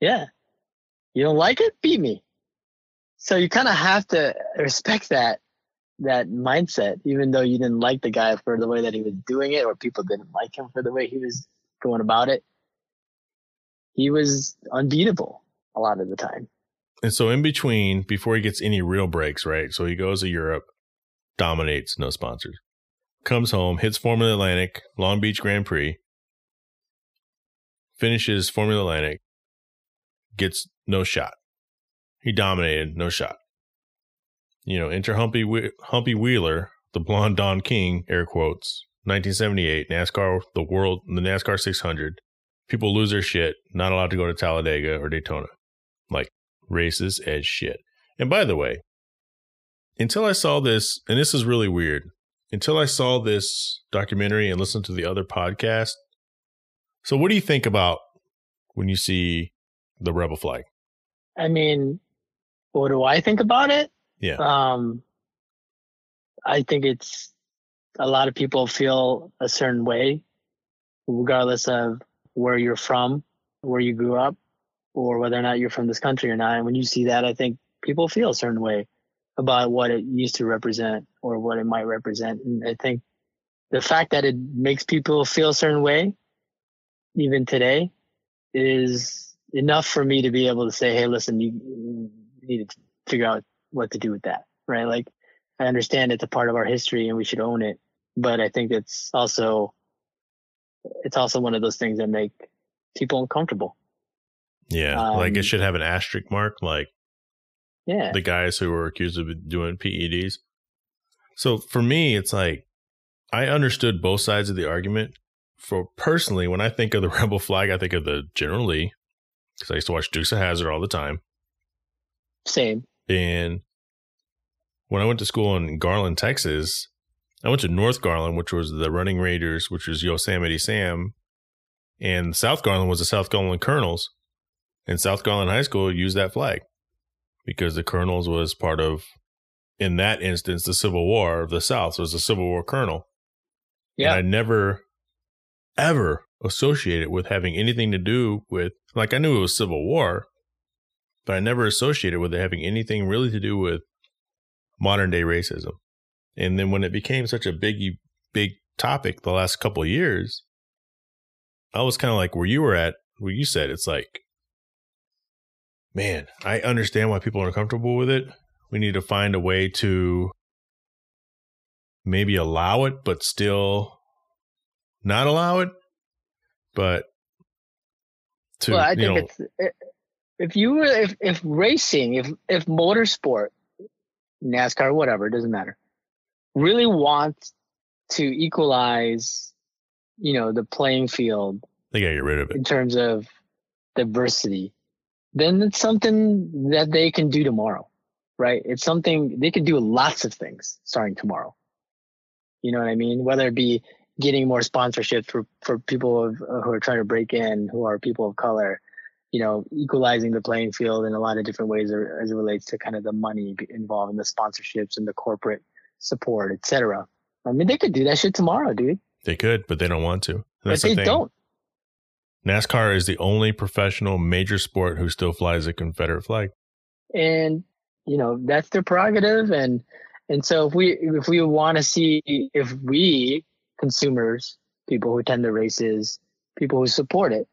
Yeah. You don't like it? Beat me. So you kind of have to respect that that mindset, even though you didn't like the guy for the way that he was doing it, or people didn't like him for the way he was going about it. He was unbeatable a lot of the time. And so in between, before he gets any real breaks, right? So he goes to Europe, dominates, no sponsors. Comes home, hits Formula Atlantic, Long Beach Grand Prix, finishes Formula Atlantic, gets no shot. He dominated, no shot. You know, enter Humpy Humpy Wheeler, the blonde Don King, air quotes, 1978 NASCAR, the world, the NASCAR 600. People lose their shit, not allowed to go to Talladega or Daytona. Like racist as shit. And by the way, until I saw this, and this is really weird, until I saw this documentary and listened to the other podcast. So, what do you think about when you see the rebel flag? I mean, what do I think about it? Yeah. Um, I think it's a lot of people feel a certain way, regardless of where you're from, where you grew up, or whether or not you're from this country or not. And when you see that, I think people feel a certain way about what it used to represent or what it might represent. And I think the fact that it makes people feel a certain way, even today, is enough for me to be able to say, hey, listen, you, you need to figure out what to do with that, right? Like, I understand it's a part of our history and we should own it, but I think it's also it's also one of those things that make people uncomfortable. Yeah. like it Um, should have an asterisk mark, like Yeah, the guys who were accused of doing PEDs. So for me, it's like I understood both sides of the argument. For personally, when I think of the rebel flag, I think of the General Lee because I used to watch Dukes of Hazzard all the time. same. And when I went to school in Garland, Texas, I went to North Garland, which was the Running Raiders, which was Yosemite Sam, and South Garland was the South Garland Colonels. And South Garland High School used that flag because the Colonels was part of, in that instance, the Civil War of the South. So it was a Civil War Colonel. Yeah. And I never, ever associated it with having anything to do with, like, I knew it was Civil War, but I never associated with it having anything really to do with modern day racism. And then when it became such a big, big topic the last couple years, I was kind of like where you were at, where you said it's like, man, I understand why people are uncomfortable with it. We need to find a way to maybe allow it, but still not allow it. But to, well, I think know, it's eh, if you were if if racing, if if motorsport, NASCAR, whatever, it doesn't matter, really wants to equalize, you know, the playing field. They gotta get rid of it in terms of diversity. Then it's something that they can do tomorrow, right? It's something they can do lots of things starting tomorrow. You know what I mean? Whether it be getting more sponsorships for for people of, uh, who are trying to break in, who are people of color, you know, equalizing the playing field in a lot of different ways as it relates to kind of the money involved in the sponsorships and the corporate support, etc. I mean, they could do that shit tomorrow, dude. They could, but they don't want to. That's but they the don't. NASCAR is the only professional major sport who still flies a Confederate flag. And you know that's their prerogative, and and so if we if we want to see if we consumers, people who attend the races, people who support it,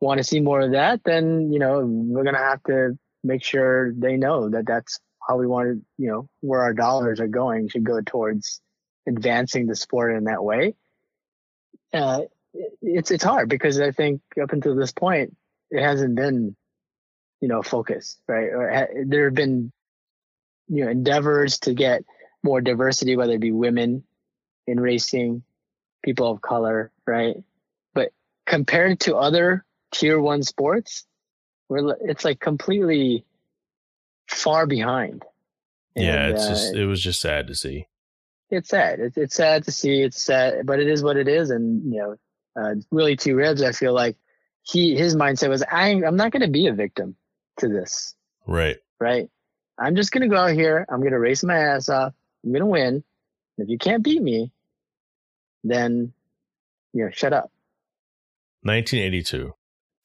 want to see more of that, then you know we're gonna have to make sure they know that that's how we want to, you know, where our dollars are going should go towards advancing the sport in that way. Uh, it's it's hard because I think up until this point it hasn't been, you know, focused right. Or ha- there have been, you know, endeavors to get more diversity, whether it be women in racing, people of color, right? But compared to other tier one sports, we're it's like completely far behind. And, yeah, it's uh, just it was just sad to see. It's sad. It's it's sad to see. It's sad, but it is what it is. And you know, uh, Willy T. Ribbs, I feel like he his mindset was I I'm not going to be a victim to this. Right. Right. I'm just going to go out here. I'm going to race my ass off. I'm going to win. If you can't beat me, then you know, shut up. 1982.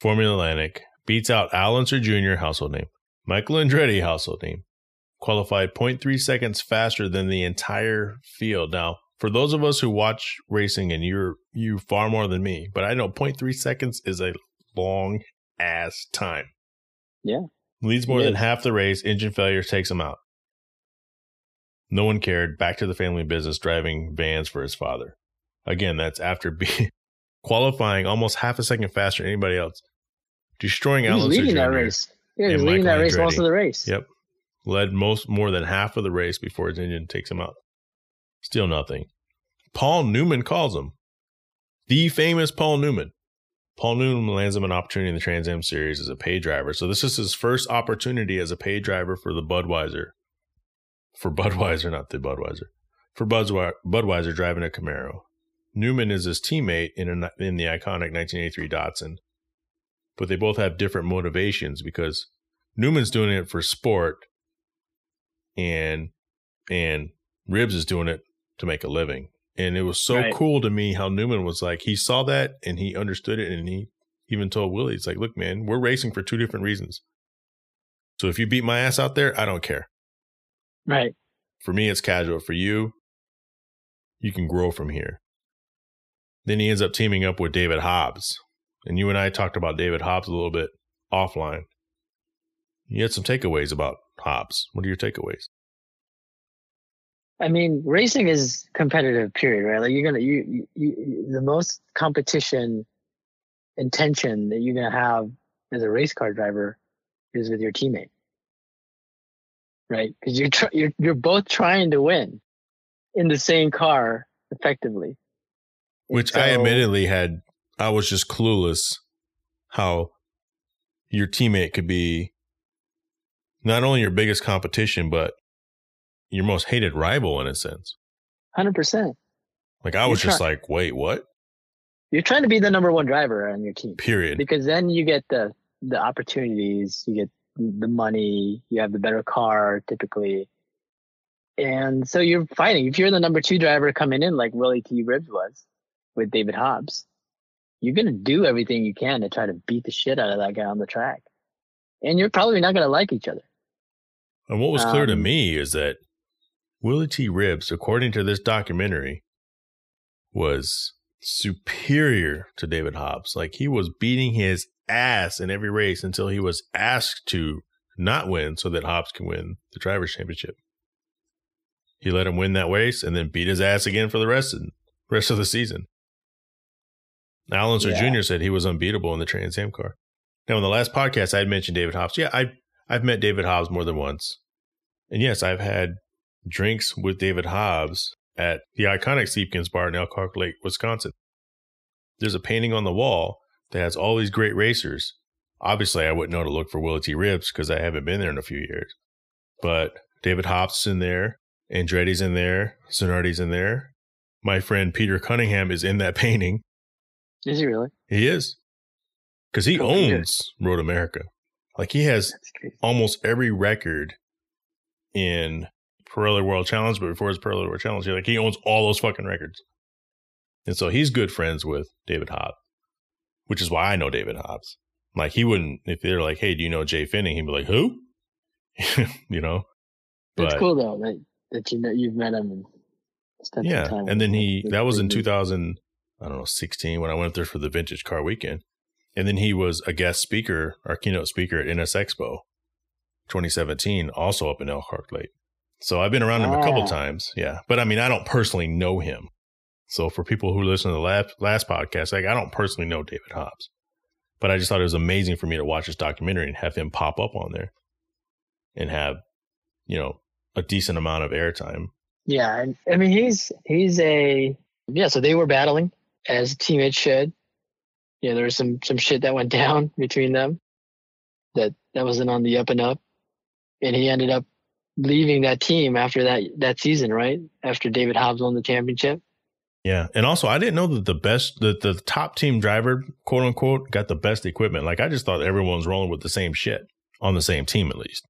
Formula Atlantic beats out Al Unser Jr. household name, Michael Andretti household name, qualified 0.3 seconds faster than the entire field. Now, for those of us who watch racing, and you're you far more than me, but I know 0.3 seconds is a long ass time. Yeah. Leads more than half the race. Engine failure takes him out. No one cared. Back to the family business, driving vans for his father. Again, that's after being qualifying almost half a second faster than anybody else destroying Al Unser leading that race. Yeah, leading that race most of the race. Yep, led most more than half of the race before his engine takes him out. Still nothing. Paul Newman calls him the famous Paul Newman. Paul Newman lands him an opportunity in the Trans Am Series as a pay driver. So this is his first opportunity as a pay driver for the Budweiser. For Budweiser, not the Budweiser. For Budweiser, Budweiser driving a Camaro. Newman is his teammate in, a, in the iconic 1983 Datsun but they both have different motivations because Newman's doing it for sport and and Ribbs is doing it to make a living. And it was so right. cool to me how Newman was like he saw that and he understood it and he even told Willie, it's like, look, man, we're racing for two different reasons. So if you beat my ass out there, I don't care. Right. For me, it's casual. For you, you can grow from here. Then he ends up teaming up with David Hobbs, and you and I talked about David Hobbs a little bit offline. You had some takeaways about Hobbs. What are your takeaways? I mean, racing is competitive, period, right? Like you're gonna you, you, the most competition intention that you're gonna have as a race car driver is with your teammate, right? Because you're tr- you're you're both trying to win in the same car effectively. Which so, I admittedly had I was just clueless how your teammate could be not only your biggest competition, but your most hated rival in a sense. 100%. Like I was just like, wait, what? You're trying to be the number one driver on your team. Period. Because then you get the the opportunities, you get the money, you have the better car typically. And so you're fighting. If you're the number two driver coming in like Willy T. Ribbs was with David Hobbs, you're going to do everything you can to try to beat the shit out of that guy on the track. And you're probably not going to like each other. And what was clear um, to me is that Willy T. Ribbs, according to this documentary, was superior to David Hobbs. Like he was beating his ass in every race until he was asked to not win so that Hobbs can win the drivers' championship. He let him win that race and then beat his ass again for the rest of, rest of the season. Al Unser yeah. Jr. said he was unbeatable in the Trans Am car. Now, in the last podcast, I had mentioned David Hobbs. Yeah, I, I've met David Hobbs more than once. And yes, I've had drinks with David Hobbs at the iconic Siebkens Bar in Elkhart Lake, Wisconsin. There's a painting on the wall that has all these great racers. Obviously, I wouldn't know to look for Willy T. Ribbs because I haven't been there in a few years. But David Hobbs is in there, Andretti's in there, Zanardi's in there. My friend Peter Cunningham is in that painting. Is he really? He is. Because he oh, owns Road America. Like he has almost every record in Pirelli World Challenge, but before his Pirelli World Challenge, like he owns all those fucking records. And so he's good friends with David Hobbs, which is why I know David Hobbs. Like he wouldn't if they're like, "Hey, do you know Jhae Pfenning?" He'd be like, "Who?" you know. But, That's cool though that, that you know you've met him and yeah. And then he that was in 2000, I don't know, 16 when I went there for the Vintage Car Weekend, and then he was a guest speaker, our keynote speaker at NSX Expo, 2017, also up in Elkhart Lake. So I've been around him a couple times. Yeah. But I mean, I don't personally know him. So for people who listen to the last, last podcast, like I don't personally know David Hobbs, but I just thought it was amazing for me to watch this documentary and have him pop up on there and have, you know, a decent amount of airtime. Yeah. And I mean, he's, he's a, yeah. So they were battling as teammates should. You know, There was some, some shit that went down between them that, that wasn't on the up and up. And he ended up leaving that team after that that season, right? After David Hobbs won the championship. Yeah, and also I didn't know that the best, the the top team driver, quote unquote, got the best equipment. Like I just thought everyone was rolling with the same shit on the same team at least.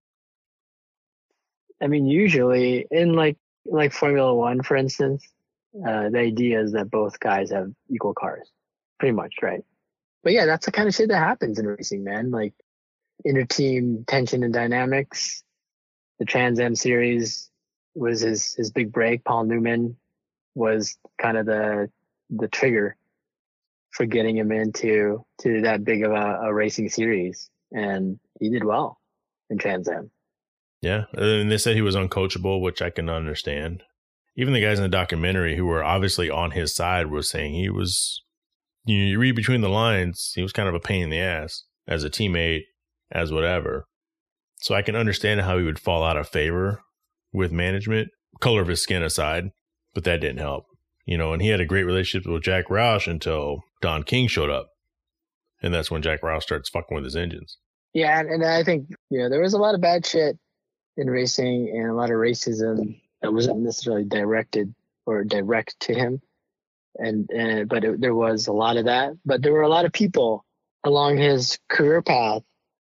I mean, usually in like like Formula One, for instance, uh, the idea is that both guys have equal cars, pretty much, right? But yeah, that's the kind of shit that happens in racing, man. Like inter team tension and dynamics the Trans Am series was his his big break. Paul Newman was kind of the the trigger for getting him into to that big of a, a racing series, and he did well in Trans Am. Yeah, and they said he was uncoachable, which I can understand. Even the guys in the documentary who were obviously on his side were saying he was. You, know, you read between the lines, he was kind of a pain in the ass as a teammate, as whatever. So I can understand how he would fall out of favor with management, color of his skin aside, but that didn't help. You know, and he had a great relationship with Jack Roush until Don King showed up. And that's when Jack Roush starts fucking with his engines. Yeah, and, and I think, you know, there was a lot of bad shit in racing and a lot of racism that wasn't necessarily directed or direct to him. And, and but it, there was a lot of that. But there were a lot of people along his career path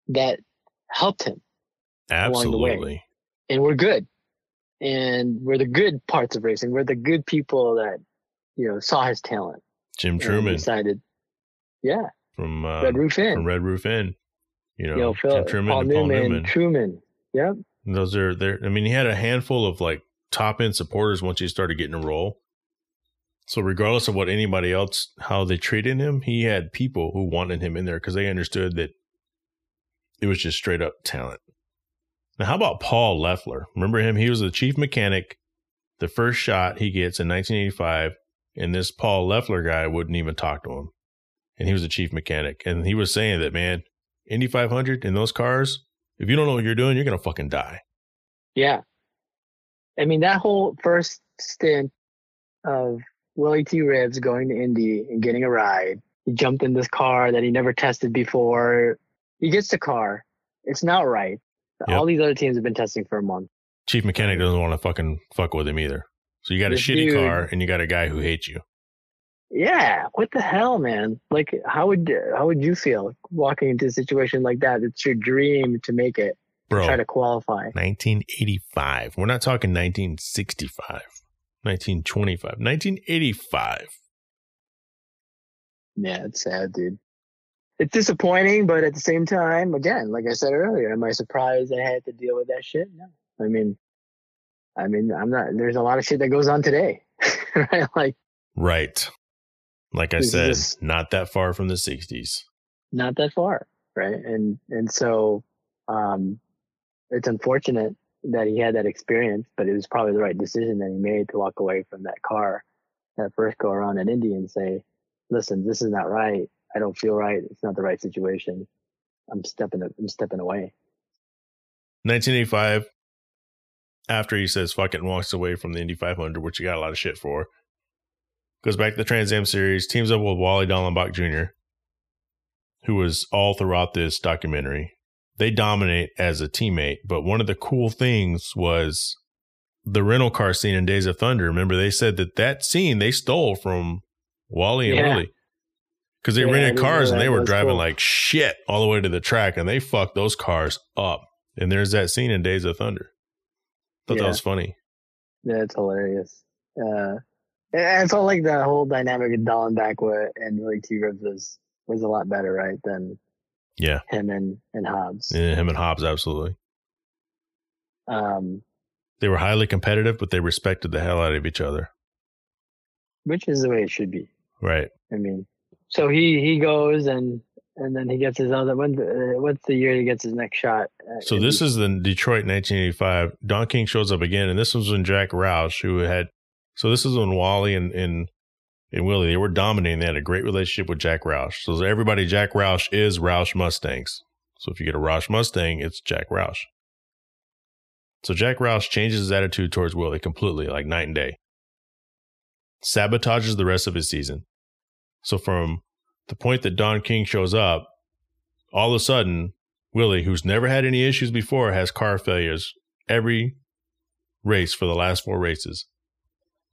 that helped him Absolutely. along the way. And we're good. And we're the good parts of racing. We're the good people that, you know, saw his talent. Jim Trueman decided, yeah, from uh, Red Roof Inn. From Red Roof Inn. You know, you know Phil, Jim Trueman Paul and Newman, Paul Newman. Trueman. Yep. Those are there. I mean, he had a handful of like top end supporters once he started getting a role. So regardless of what anybody else, how they treated him, he had people who wanted him in there because they understood that it was just straight up talent. Now, how about Paul Leffler? Remember him? He was the chief mechanic. The first shot he gets in 1985, and this Paul Leffler guy wouldn't even talk to him. And he was the chief mechanic. And he was saying that, man, Indy 500 in those cars, if you don't know what you're doing, you're going to fucking die. Yeah. I mean, that whole first stint of Willy T. Ribbs going to Indy and getting a ride, he jumped in this car that he never tested before. He gets the car. It's not right. Yep. All these other teams have been testing for a month. Chief mechanic doesn't want to fucking fuck with him either. So you got this a shitty dude, car and you got a guy who hates you. Yeah, what the hell, man? Like, how would how would you feel walking into a situation like that? It's your dream to make it, bro. Try to qualify. 1985. We're not talking 1965, 1925, 1985. Yeah, it's sad, dude it's disappointing, but at the same time, again, like I said earlier, am I surprised I had to deal with that shit? No. I mean, I mean, I'm not. There's a lot of shit that goes on today, right? Like, right. Like I said, just- not that far from the '60s. not that far, right? And and so, um, it's unfortunate that he had that experience, but it was probably the right decision that he made to walk away from that car, that first go around at Indy and say, "Listen, this is not right. I don't feel right. It's not the right situation. I'm stepping. I'm stepping away." 1985. After he says "fuck it" and walks away from the Indy 500, which he got a lot of shit for, goes back to the Trans Am Series, teams up with Wally Dallenbach Jr., who was all throughout this documentary. They dominate as a teammate, but one of the cool things was the rental car scene in Days of Thunder. Remember, they said that that scene they stole from Wally and Yeah. Willy because they Yeah, rented cars and they were driving cool. like shit all the way to the track, and they fucked those cars up. And there's that scene in Days of Thunder. Thought Yeah. that was funny. Yeah, it's hilarious. Uh, I felt like the whole dynamic of Dallenbach wa- and Willy T. Ribbs was was a lot better, right, than Yeah, him and and Hobbs. yeah him and Hobbs absolutely. Um, They were highly competitive, but they respected the hell out of each other. which is the way it should be. Right. I mean, so he he goes and and then he gets his other. When uh, what's the year he gets his next shot? So this the- is the Detroit 1985. Don King shows up again, and this was when Jack Roush, who had, so this is when Wally and and and Willy they were dominating. They had a great relationship with Jack Roush. So everybody, Jack Roush is Roush Mustangs. So if you get a Roush Mustang, it's Jack Roush. So Jack Roush changes his attitude towards Willy completely, like night and day. Sabotages the rest of his season. So from the point that Don King shows up, all of a sudden Willy, who's never had any issues before, has car failures every race for the last four races.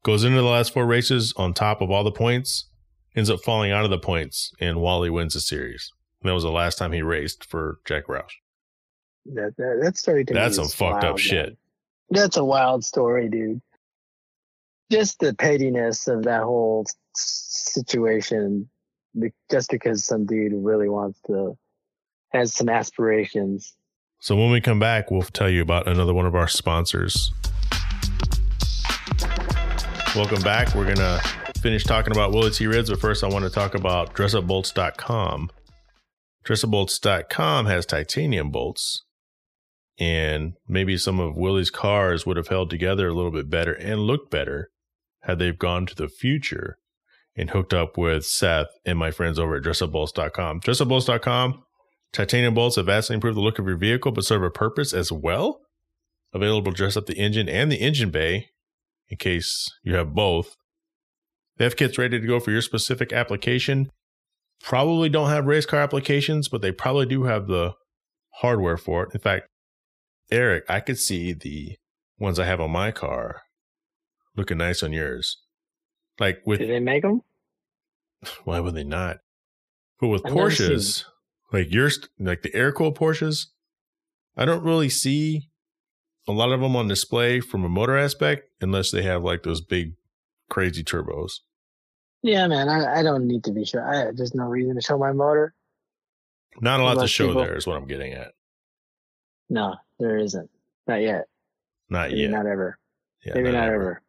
Goes into the last four races on top of all the points, ends up falling out of the points, and Wally wins the series. And that was the last time he raced for Jack Roush. that, that that story. To That's some fucked up wild, shit. That's a wild story, dude. Just the pettiness of that whole situation, just because some dude really wants to has some aspirations. So when we come back, we'll tell you about another one of our sponsors. Welcome back. We're going to finish talking about Willy T. Ribbs, but first I want to talk about dressupbolts.com. Dressupbolts.com has titanium bolts, and maybe some of Willy's cars would have held together a little bit better and looked better had they gone to the future and hooked up with Seth and my friends over at dressupbolts.com. Dressupbolts.com Titanium bolts have vastly improved the look of your vehicle, but serve a purpose as well. Available to dress up the engine and the engine bay in case you have both. They have kits ready to go for your specific application. Probably don't have race car applications, but they probably do have the hardware for it. In fact, Eric, I could see the ones I have on my car looking nice on yours. Like with Did they make them? why would they not? But with I've Porsches, like yours, like the air cooled Porsches, I don't really see a lot of them on display from a motor aspect unless they have like those big, crazy turbos. Yeah, man. I, I don't need to be sure. I, there's no reason to show my motor. Not a lot to show people- there, is what I'm getting at. No, there isn't. Not yet. Not Maybe yet. not ever. Yeah, Maybe not ever.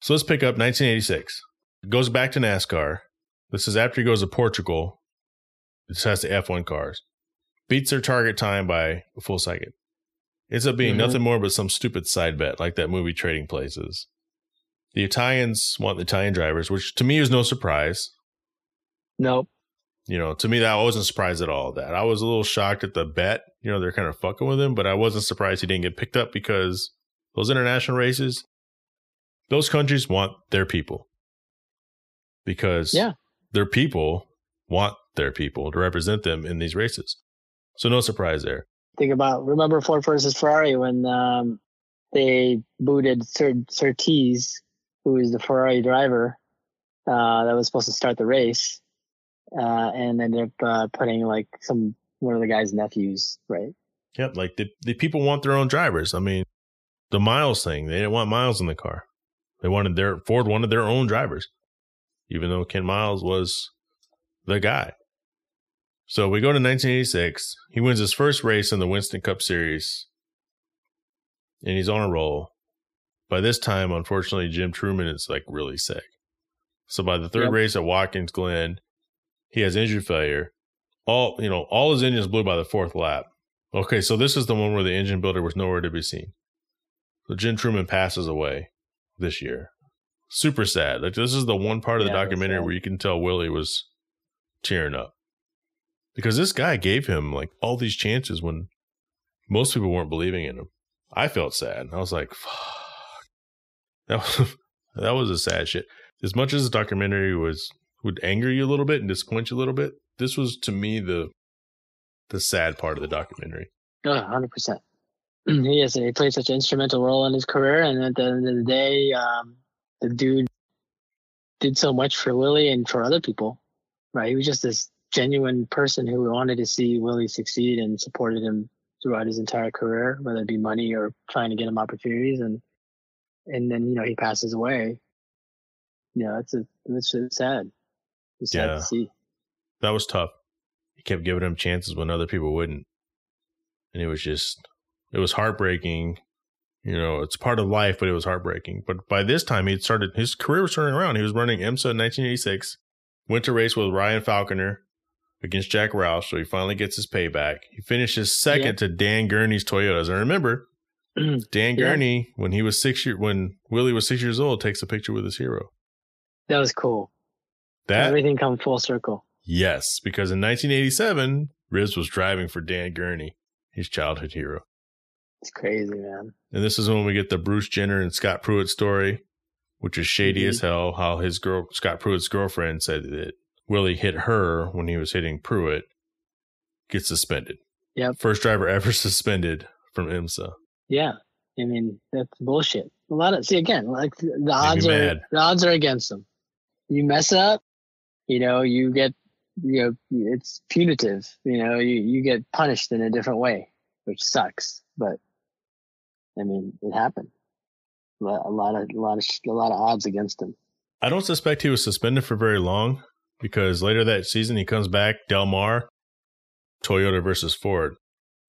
So let's pick up 1986. Goes back to NASCAR. This is after he goes to Portugal. This has the F1 cars. Beats their target time by a full second. Ends up being Mhm. nothing more but some stupid side bet, like that movie Trading Places. The Italians want the Italian drivers, which to me is no surprise. Nope. You know, to me that I wasn't surprised at all. That I was a little shocked at the bet. You know, they're kind of fucking with him, but I wasn't surprised he didn't get picked up because those international races, those countries want their people. Because Yeah. their people want their people to represent them in these races. So no surprise there. Think about remember Ford versus Ferrari when um, they booted Sir Surtees, who is the Ferrari driver uh, that was supposed to start the race, uh, and ended up uh, putting like some one of the guy's nephews, right? Yep, like the, the people want their own drivers. I mean, the Miles thing, they didn't want Miles in the car. They wanted their Ford wanted their own drivers, even though Ken Miles was the guy. So we go to 1986. He wins his first race in the Winston Cup Series, and he's on a roll. by this time, unfortunately, Jim Trueman is like really sick. So by the third Yep. race at Watkins Glen, he has engine failure. All you know, all his engines blew by the fourth lap. Okay, so this is the one where the engine builder was nowhere to be seen. So Jim Trueman passes away this year. Super sad. Like this is the one part of the Yeah, documentary where you can tell Willy was tearing up. Because this guy gave him like all these chances when most people weren't believing in him. I felt sad. I was like, fuck. That was, that was a sad shit. As much as the documentary was would anger you a little bit and disappoint you a little bit, this was to me the the sad part of the documentary. Oh, hundred percent. He is. He played such an instrumental role in his career, and at the end of the day, um, the dude did so much for Willy and for other people. Right? He was just this genuine person who wanted to see Willy succeed and supported him throughout his entire career, whether it be money or trying to get him opportunities. And and then you know he passes away. You know, it's a it's it's sad. It's sad Yeah. to see. That was tough. He kept giving him chances when other people wouldn't. And it was just it was heartbreaking. You know, it's part of life, but it was heartbreaking. But by this time he'd started his career was turning around. He was running IMSA in nineteen eighty six, went to race with Ryan Falconer against Jack Roush, so he finally gets his payback. He finishes second Yeah. to Dan Gurney's Toyotas. And remember, Dan Yeah. Gurney, when he was six year when Willy was six years old, takes a picture with his hero. That was cool. That Everything come full circle. yes, because in 1987, Ribbs was driving for Dan Gurney, his childhood hero. It's crazy, man. And this is when we get the Bruce Jenner and Scott Pruett story, which is shady Mhm. as hell. How his girl, Scott Pruett's girlfriend, said that Willy hit her when he was hitting Pruett, gets suspended. Yep. First driver ever suspended from IMSA. Yeah, I mean that's bullshit. A lot of see again, like the odds are mad. the odds are against them. You mess up, you know, you get you know it's punitive. You know, you you get punished in a different way, which sucks. But I mean, it happened. A lot, a lot of a lot of a lot of odds against him. I don't suspect he was suspended for very long because later that season he comes back, Del Mar, Toyota versus Ford.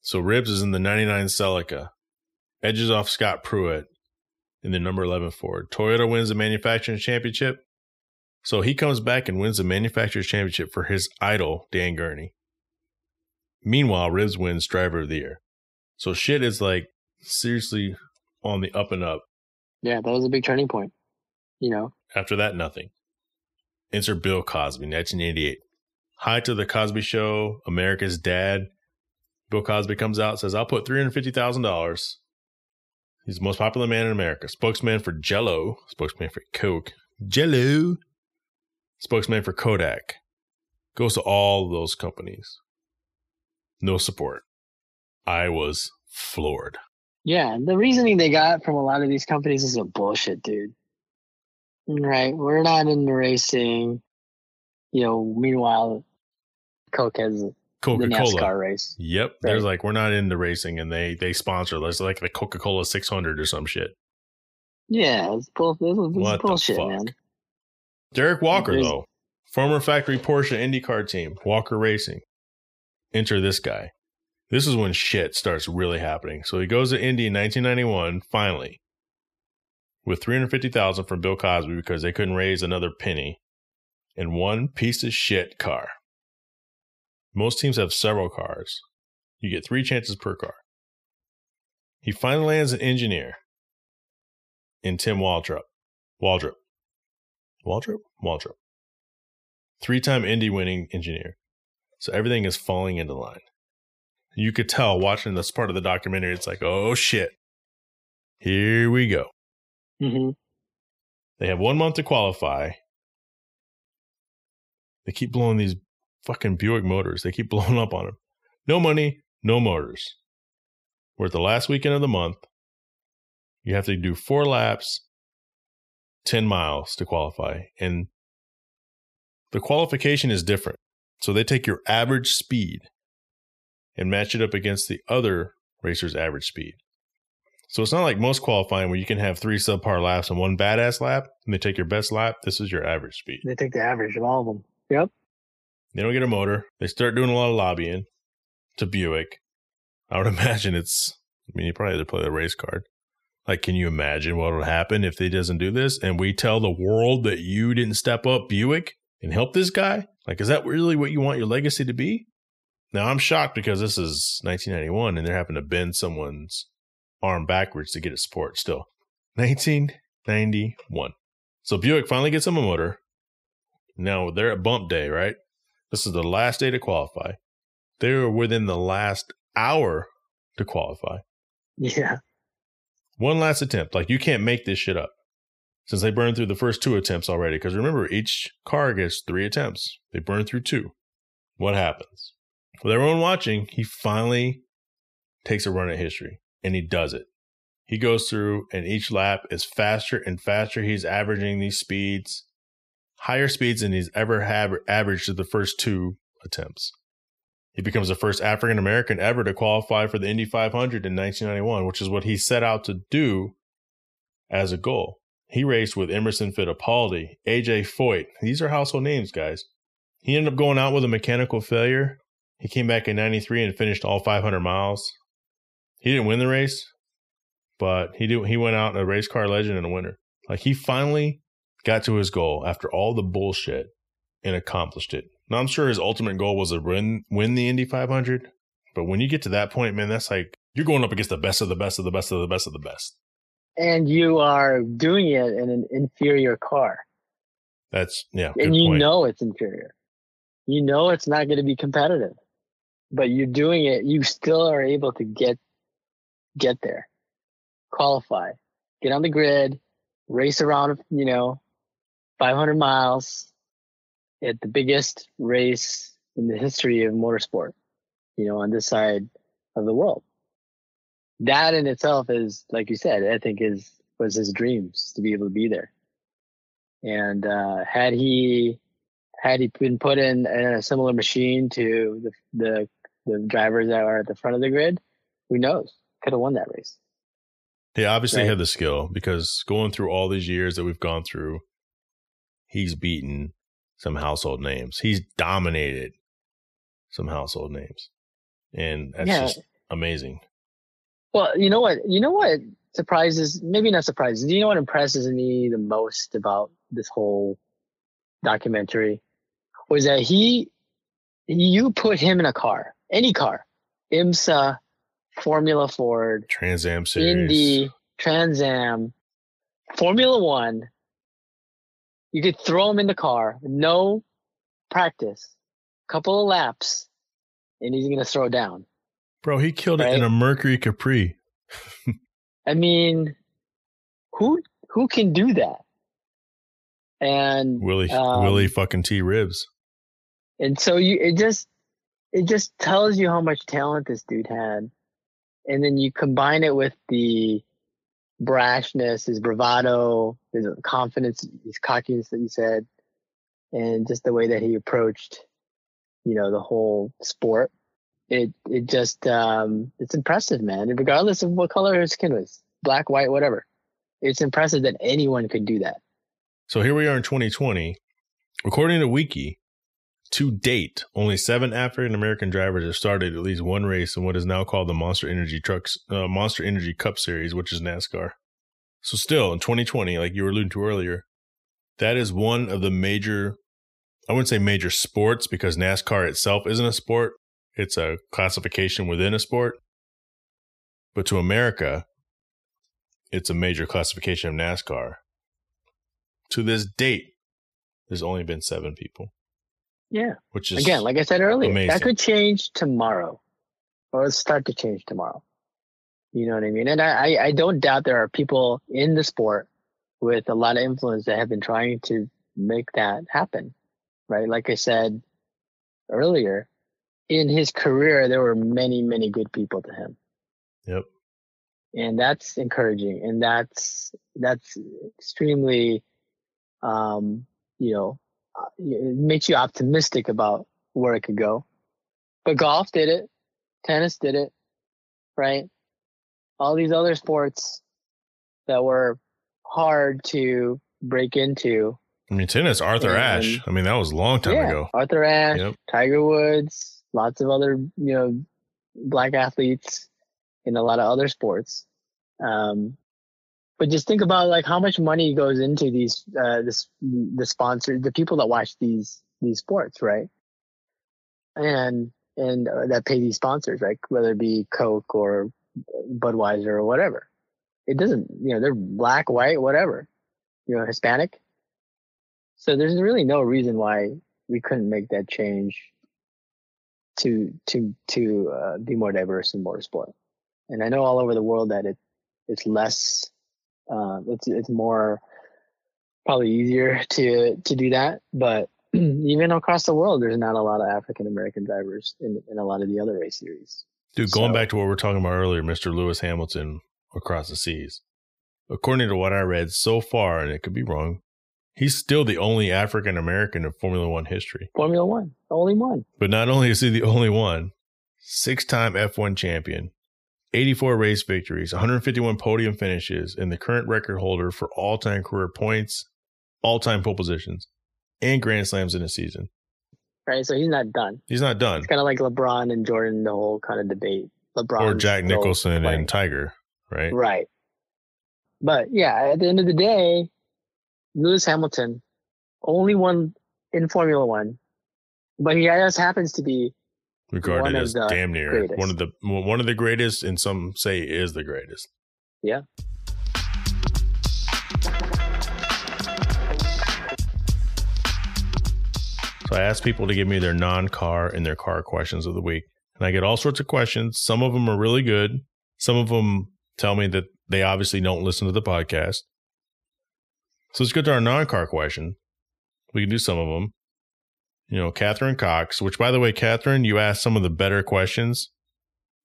So Ribbs is in the 99 Celica, edges off Scott Pruett in the number 11 Ford. Toyota wins the manufacturing championship. So he comes back and wins the manufacturer's championship for his idol, Dan Gurney. Meanwhile, Ribbs wins driver of the year. So shit is like seriously on the up and up. Yeah, that was a big turning point. You know, After that, nothing. Enter Bill Cosby, 1988. Hi to the Cosby Show, America's Dad. Bill Cosby comes out, says, I'll put $350,000. He's the most popular man in America. Spokesman for Jello, spokesman for Coke. Jello. Spokesman for Kodak. Goes to all those companies. No support. I was floored. Yeah, the reasoning they got from a lot of these companies is a bullshit, dude. Right, we're not into racing. You know, meanwhile, Coke has the Coca Cola. race. Yep. They're like, we're not into racing, and they they sponsor us like the Coca Cola 600 or some shit. Yeah, it's, bull, this is, this is What the bullshit, fuck? man. Derek Walker, There's- though, former factory Porsche IndyCar team, Walker Racing. Enter this guy. This is when shit starts really happening. So he goes to Indy in 1991, finally, with 350000 from Bill Cosby because they couldn't raise another penny in one piece of shit car. Most teams have several cars. You get three chances per car. He finally lands an engineer in Tim Wardrop. Waldrop. Waldrop? Waldrop. Three time Indy winning engineer. So everything is falling into line. You could tell watching this part of the documentary, it's like, oh shit. Here we go. Hmm They have one month to qualify. They keep blowing these fucking Buick motors. They keep blowing up on them. No money, no motors. We're at the last weekend of the month. You have to do four laps, 10 miles to qualify. And the qualification is different. So they take your average speed and match it up against the other racer's average speed. So it's not like most qualifying where you can have three subpar laps and one badass lap, and they take your best lap. This is your average speed. They take the average of all of them. Yep. They don't get a motor. They start doing a lot of lobbying to Buick. I would imagine it's. I mean, you probably have to play the race card. Like, can you imagine what would happen if they doesn't do this? And we tell the world that you didn't step up Buick and help this guy? Like, is that really what you want your legacy to be? Now, I'm shocked because this is 1991 and they're having to bend someone's arm backwards to get it support still. 1991. So Buick finally gets him a motor. Now they're at bump day, right? This is the last day to qualify. They were within the last hour to qualify. Yeah. One last attempt. Like you can't make this shit up. Since they burned through the first two attempts already. Because remember, each car gets three attempts. They burn through two. What happens? With everyone watching, he finally takes a run at history and he does it. He goes through and each lap is faster and faster. He's averaging these speeds, higher speeds than he's ever have averaged to the first two attempts. He becomes the first African American ever to qualify for the Indy 500 in 1991, which is what he set out to do as a goal. He raced with Emerson Fittipaldi, AJ Foyt. These are household names, guys. He ended up going out with a mechanical failure. He came back in 93 and finished all 500 miles. He didn't win the race, but he did, he went out a race car legend and a winner. Like he finally got to his goal after all the bullshit and accomplished it. Now I'm sure his ultimate goal was to win win the Indy 500, but when you get to that point, man, that's like you're going up against the best of the best of the best of the best of the best. And you are doing it in an inferior car. That's yeah. And you point. know it's inferior. You know it's not going to be competitive. But you're doing it, you still are able to get get there. Qualify. Get on the grid, race around, you know, 500 miles, at the biggest race in the history of motorsport, you know, on this side of the world. That in itself is, like you said, I think is was his dreams to be able to be there. And uh, had he had he been put in, in a similar machine to the, the the drivers that are at the front of the grid, who knows? Could have won that race. He obviously right? had the skill because going through all these years that we've gone through, he's beaten some household names. He's dominated some household names. And that's yeah. just amazing. Well, you know what? You know what surprises, maybe not surprises. Do you know what impresses me the most about this whole documentary? Was that he, you put him in a car, any car, IMSA, Formula Ford, Trans Am Series, Indy, Trans Am, Formula One, you could throw him in the car, no practice, couple of laps, and he's gonna throw down. Bro, he killed right? it in a Mercury Capri. I mean, who who can do that? And Willy um, Willy fucking T Ribbs. And so you it just it just tells you how much talent this dude had. And then you combine it with the brashness, his bravado, his confidence, his cockiness that you said, and just the way that he approached, you know, the whole sport. It it just um, it's impressive, man. regardless of what color his skin was, black, white, whatever, it's impressive that anyone could do that. So here we are in 2020. According to Wiki, to date, only seven African American drivers have started at least one race in what is now called the Monster Energy Trucks uh, Monster Energy Cup Series, which is NASCAR. So still in 2020, like you were alluding to earlier, that is one of the major I wouldn't say major sports because NASCAR itself isn't a sport. It's a classification within a sport. But to America, it's a major classification of NASCAR. To this date, there's only been seven people. Yeah. Which is again, like I said earlier, amazing. that could change tomorrow, or start to change tomorrow. You know what I mean? And I, I don't doubt there are people in the sport with a lot of influence that have been trying to make that happen. Right? Like I said earlier, in his career, there were many, many good people to him. Yep. And that's encouraging, and that's that's extremely, um, you know, it makes you optimistic about where it could go. But golf did it, tennis did it, right? All these other sports that were hard to break into. I mean, tennis, Arthur and, Ashe. I mean, that was a long time yeah, ago. Arthur Ashe, yep. Tiger Woods, lots of other, you know, black athletes in a lot of other sports. Um, but just think about like how much money goes into these uh this the sponsor the people that watch these these sports right? And and uh, that pay these sponsors right whether it be coke or budweiser or whatever. It doesn't you know they're black white whatever. You know hispanic. So there's really no reason why we couldn't make that change to to to uh, be more diverse in motorsport and i know all over the world that it it's less um, it's it's more probably easier to to do that, but even across the world, there's not a lot of African American drivers in in a lot of the other race series. Dude, going so, back to what we are talking about earlier, Mr. Lewis Hamilton across the seas. According to what I read so far, and it could be wrong, he's still the only African American in Formula One history. Formula One, the only one. But not only is he the only one, six time F1 champion, 84 race victories, 151 podium finishes, and the current record holder for all time career points, all time pole positions, and Grand Slams in a season. Right. So he's not done. He's not done. It's kind of like LeBron and Jordan, the whole kind of debate. LeBron or Jack Nicklaus and Tiger, right? Right. But yeah, at the end of the day, Lewis Hamilton, only one in Formula One, but he just happens to be regarded as damn near greatest. one of the one of the greatest, and some say is the greatest. Yeah. So I ask people to give me their non-car and their car questions of the week, and I get all sorts of questions. Some of them are really good. Some of them tell me that they obviously don't listen to the podcast. So let's go to our non-car question. We can do some of them you know, Catherine Cox, which by the way, Catherine, you asked some of the better questions.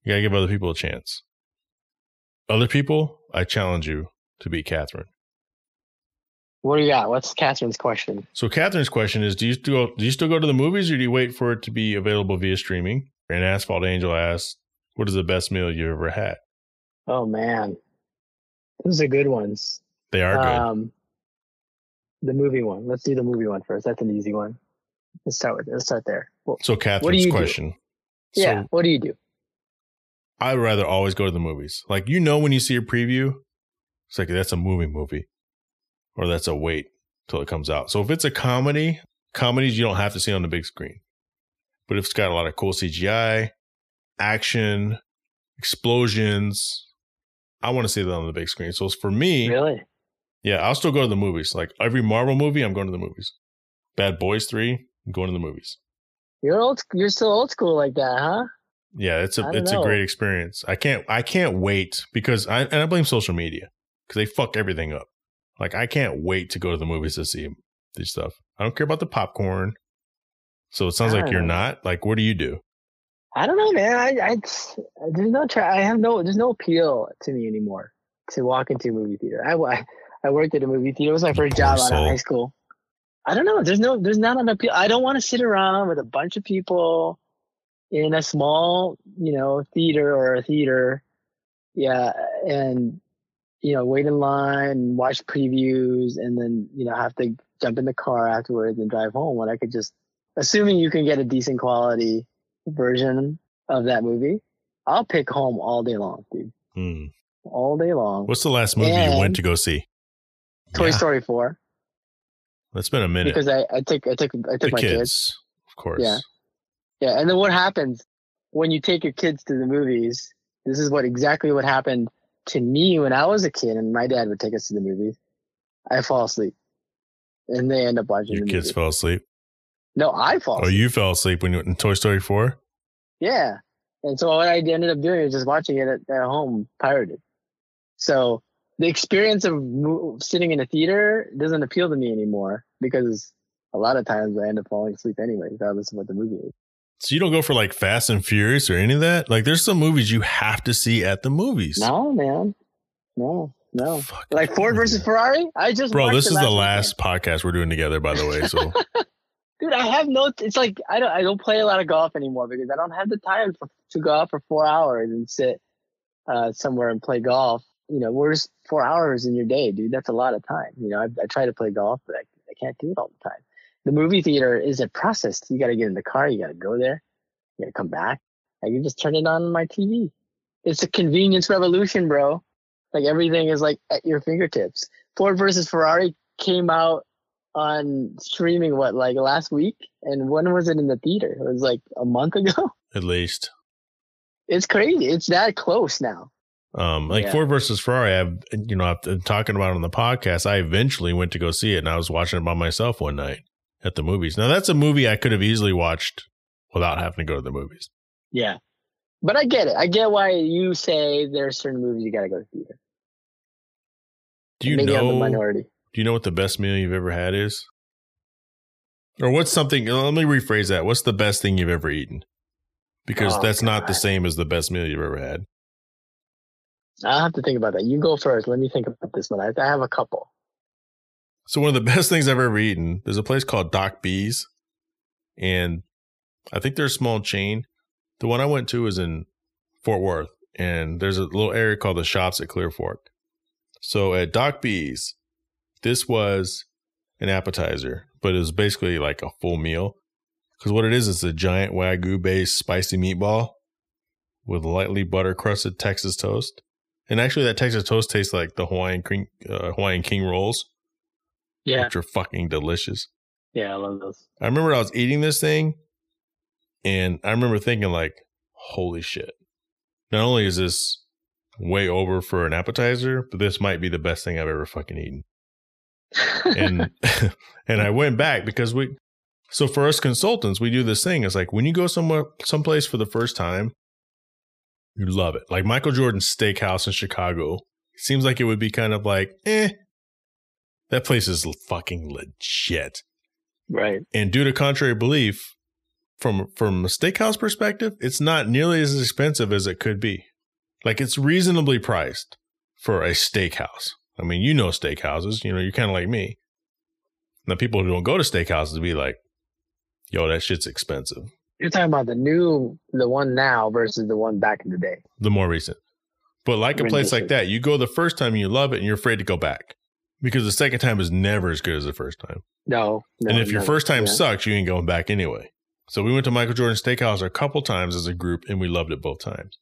You gotta give other people a chance. Other people, I challenge you to be Catherine. What do you got? What's Catherine's question? So Catherine's question is: Do you still do you still go to the movies, or do you wait for it to be available via streaming? And Asphalt Angel asks, "What is the best meal you ever had?" Oh man, those are good ones. They are good. Um, the movie one. Let's do the movie one first. That's an easy one. Let's start with let's start there. Well, so Catherine's question. Do? Yeah. So what do you do? I'd rather always go to the movies. Like you know when you see a preview, it's like that's a movie movie. Or that's a wait till it comes out. So if it's a comedy, comedies you don't have to see on the big screen. But if it's got a lot of cool CGI, action, explosions, I want to see that on the big screen. So for me, really, yeah, I'll still go to the movies. Like every Marvel movie, I'm going to the movies. Bad Boys Three, I'm going to the movies. You're old. You're still old school like that, huh? Yeah, it's a it's know. a great experience. I can't I can't wait because I and I blame social media because they fuck everything up. Like I can't wait to go to the movies to see this stuff. I don't care about the popcorn. So it sounds like you're know. not. Like, what do you do? I don't know, man. I, I there's no try. I have no there's no appeal to me anymore to walk into a movie theater. I I worked at a movie theater. It was my first job out of high school. I don't know. There's no, there's not enough people. I don't want to sit around with a bunch of people in a small, you know, theater or a theater. Yeah. And, you know, wait in line, watch previews, and then, you know, have to jump in the car afterwards and drive home when I could just, assuming you can get a decent quality version of that movie, I'll pick home all day long, dude. Hmm. All day long. What's the last movie and you went to go see? Toy yeah. Story 4. It's been a minute because I, I took I took I took the my kids, kids, of course. Yeah, yeah. And then what happens when you take your kids to the movies? This is what exactly what happened to me when I was a kid, and my dad would take us to the movies. I fall asleep, and they end up watching. Your kids movie. fell asleep. No, I fall. Oh, you fell asleep when you went in Toy Story Four. Yeah, and so what I ended up doing is just watching it at, at home, pirated. So the experience of sitting in a theater doesn't appeal to me anymore because a lot of times I end up falling asleep anyway, regardless of what the movie is. So you don't go for like Fast and Furious or any of that? Like there's some movies you have to see at the movies. No, man. No, no. Fuck like Ford versus Ferrari? I just Bro, this is the last weekend. podcast we're doing together, by the way. So Dude, I have no it's like I don't I don't play a lot of golf anymore because I don't have the time for, to go out for four hours and sit uh, somewhere and play golf you know, where's four hours in your day, dude? That's a lot of time. You know, I, I try to play golf, but I, I can't do it all the time. The movie theater is a process. You got to get in the car. You got to go there. You got to come back. I can just turn it on my TV. It's a convenience revolution, bro. Like everything is like at your fingertips. Ford versus Ferrari came out on streaming what like last week, and when was it in the theater? It was like a month ago. At least. It's crazy. It's that close now. Um, like Yeah. Ford versus Ferrari, I've you know I've been talking about it on the podcast. I eventually went to go see it, and I was watching it by myself one night at the movies. Now that's a movie I could have easily watched without having to go to the movies. Yeah. But I get it. I get why you say there are certain movies you gotta go to theater. Do you Maybe I'm the know? minority. Do you know what the best meal you've ever had is? Or what's something? Let me rephrase that. What's the best thing you've ever eaten? Because Oh, that's not the same as the best meal you've ever had. I'll have to think about that. You go first. Let me think about this one. I, I have a couple. So one of the best things I've ever eaten. There's a place called Doc B's, and I think they're a small chain. The one I went to is in Fort Worth, and there's a little area called the Shops at Clear Fork. So at Doc B's, this was an appetizer, but it was basically like a full meal. Because what it is, it's a giant wagyu based spicy meatball with lightly butter crusted Texas toast. And actually, that Texas toast tastes like the Hawaiian King, uh, Hawaiian King rolls Yeah. which are fucking delicious. Yeah, I love those. I remember I was eating this thing and I remember thinking like, holy shit. Not only is this way over for an appetizer, but this might be the best thing I've ever fucking eaten. And and I went back because we so for us consultants, we do this thing. It's like when you go somewhere someplace for the first time, you love it. Like Michael Jordan's steakhouse in Chicago. Seems like it would be kind of like, eh. That place is fucking legit. right. And due to contrary belief, from from a steakhouse perspective, it's not nearly as expensive as it could be. Like it's reasonably priced for a steakhouse. I mean, you know steakhouses, you know, you're kind of like me. Now people who don't go to steakhouses be like, yo, that shit's expensive. You're talking about the new, the one now versus the one back in the day. The more recent. But like a place like that, you go the first time and you love it and you're afraid to go back. Because the second time is never as good as the first time. No. no and if your first time yeah. sucks, you ain't going back anyway. So we went to Michael Jordan Steakhouse a couple times as a group, and we loved it both times.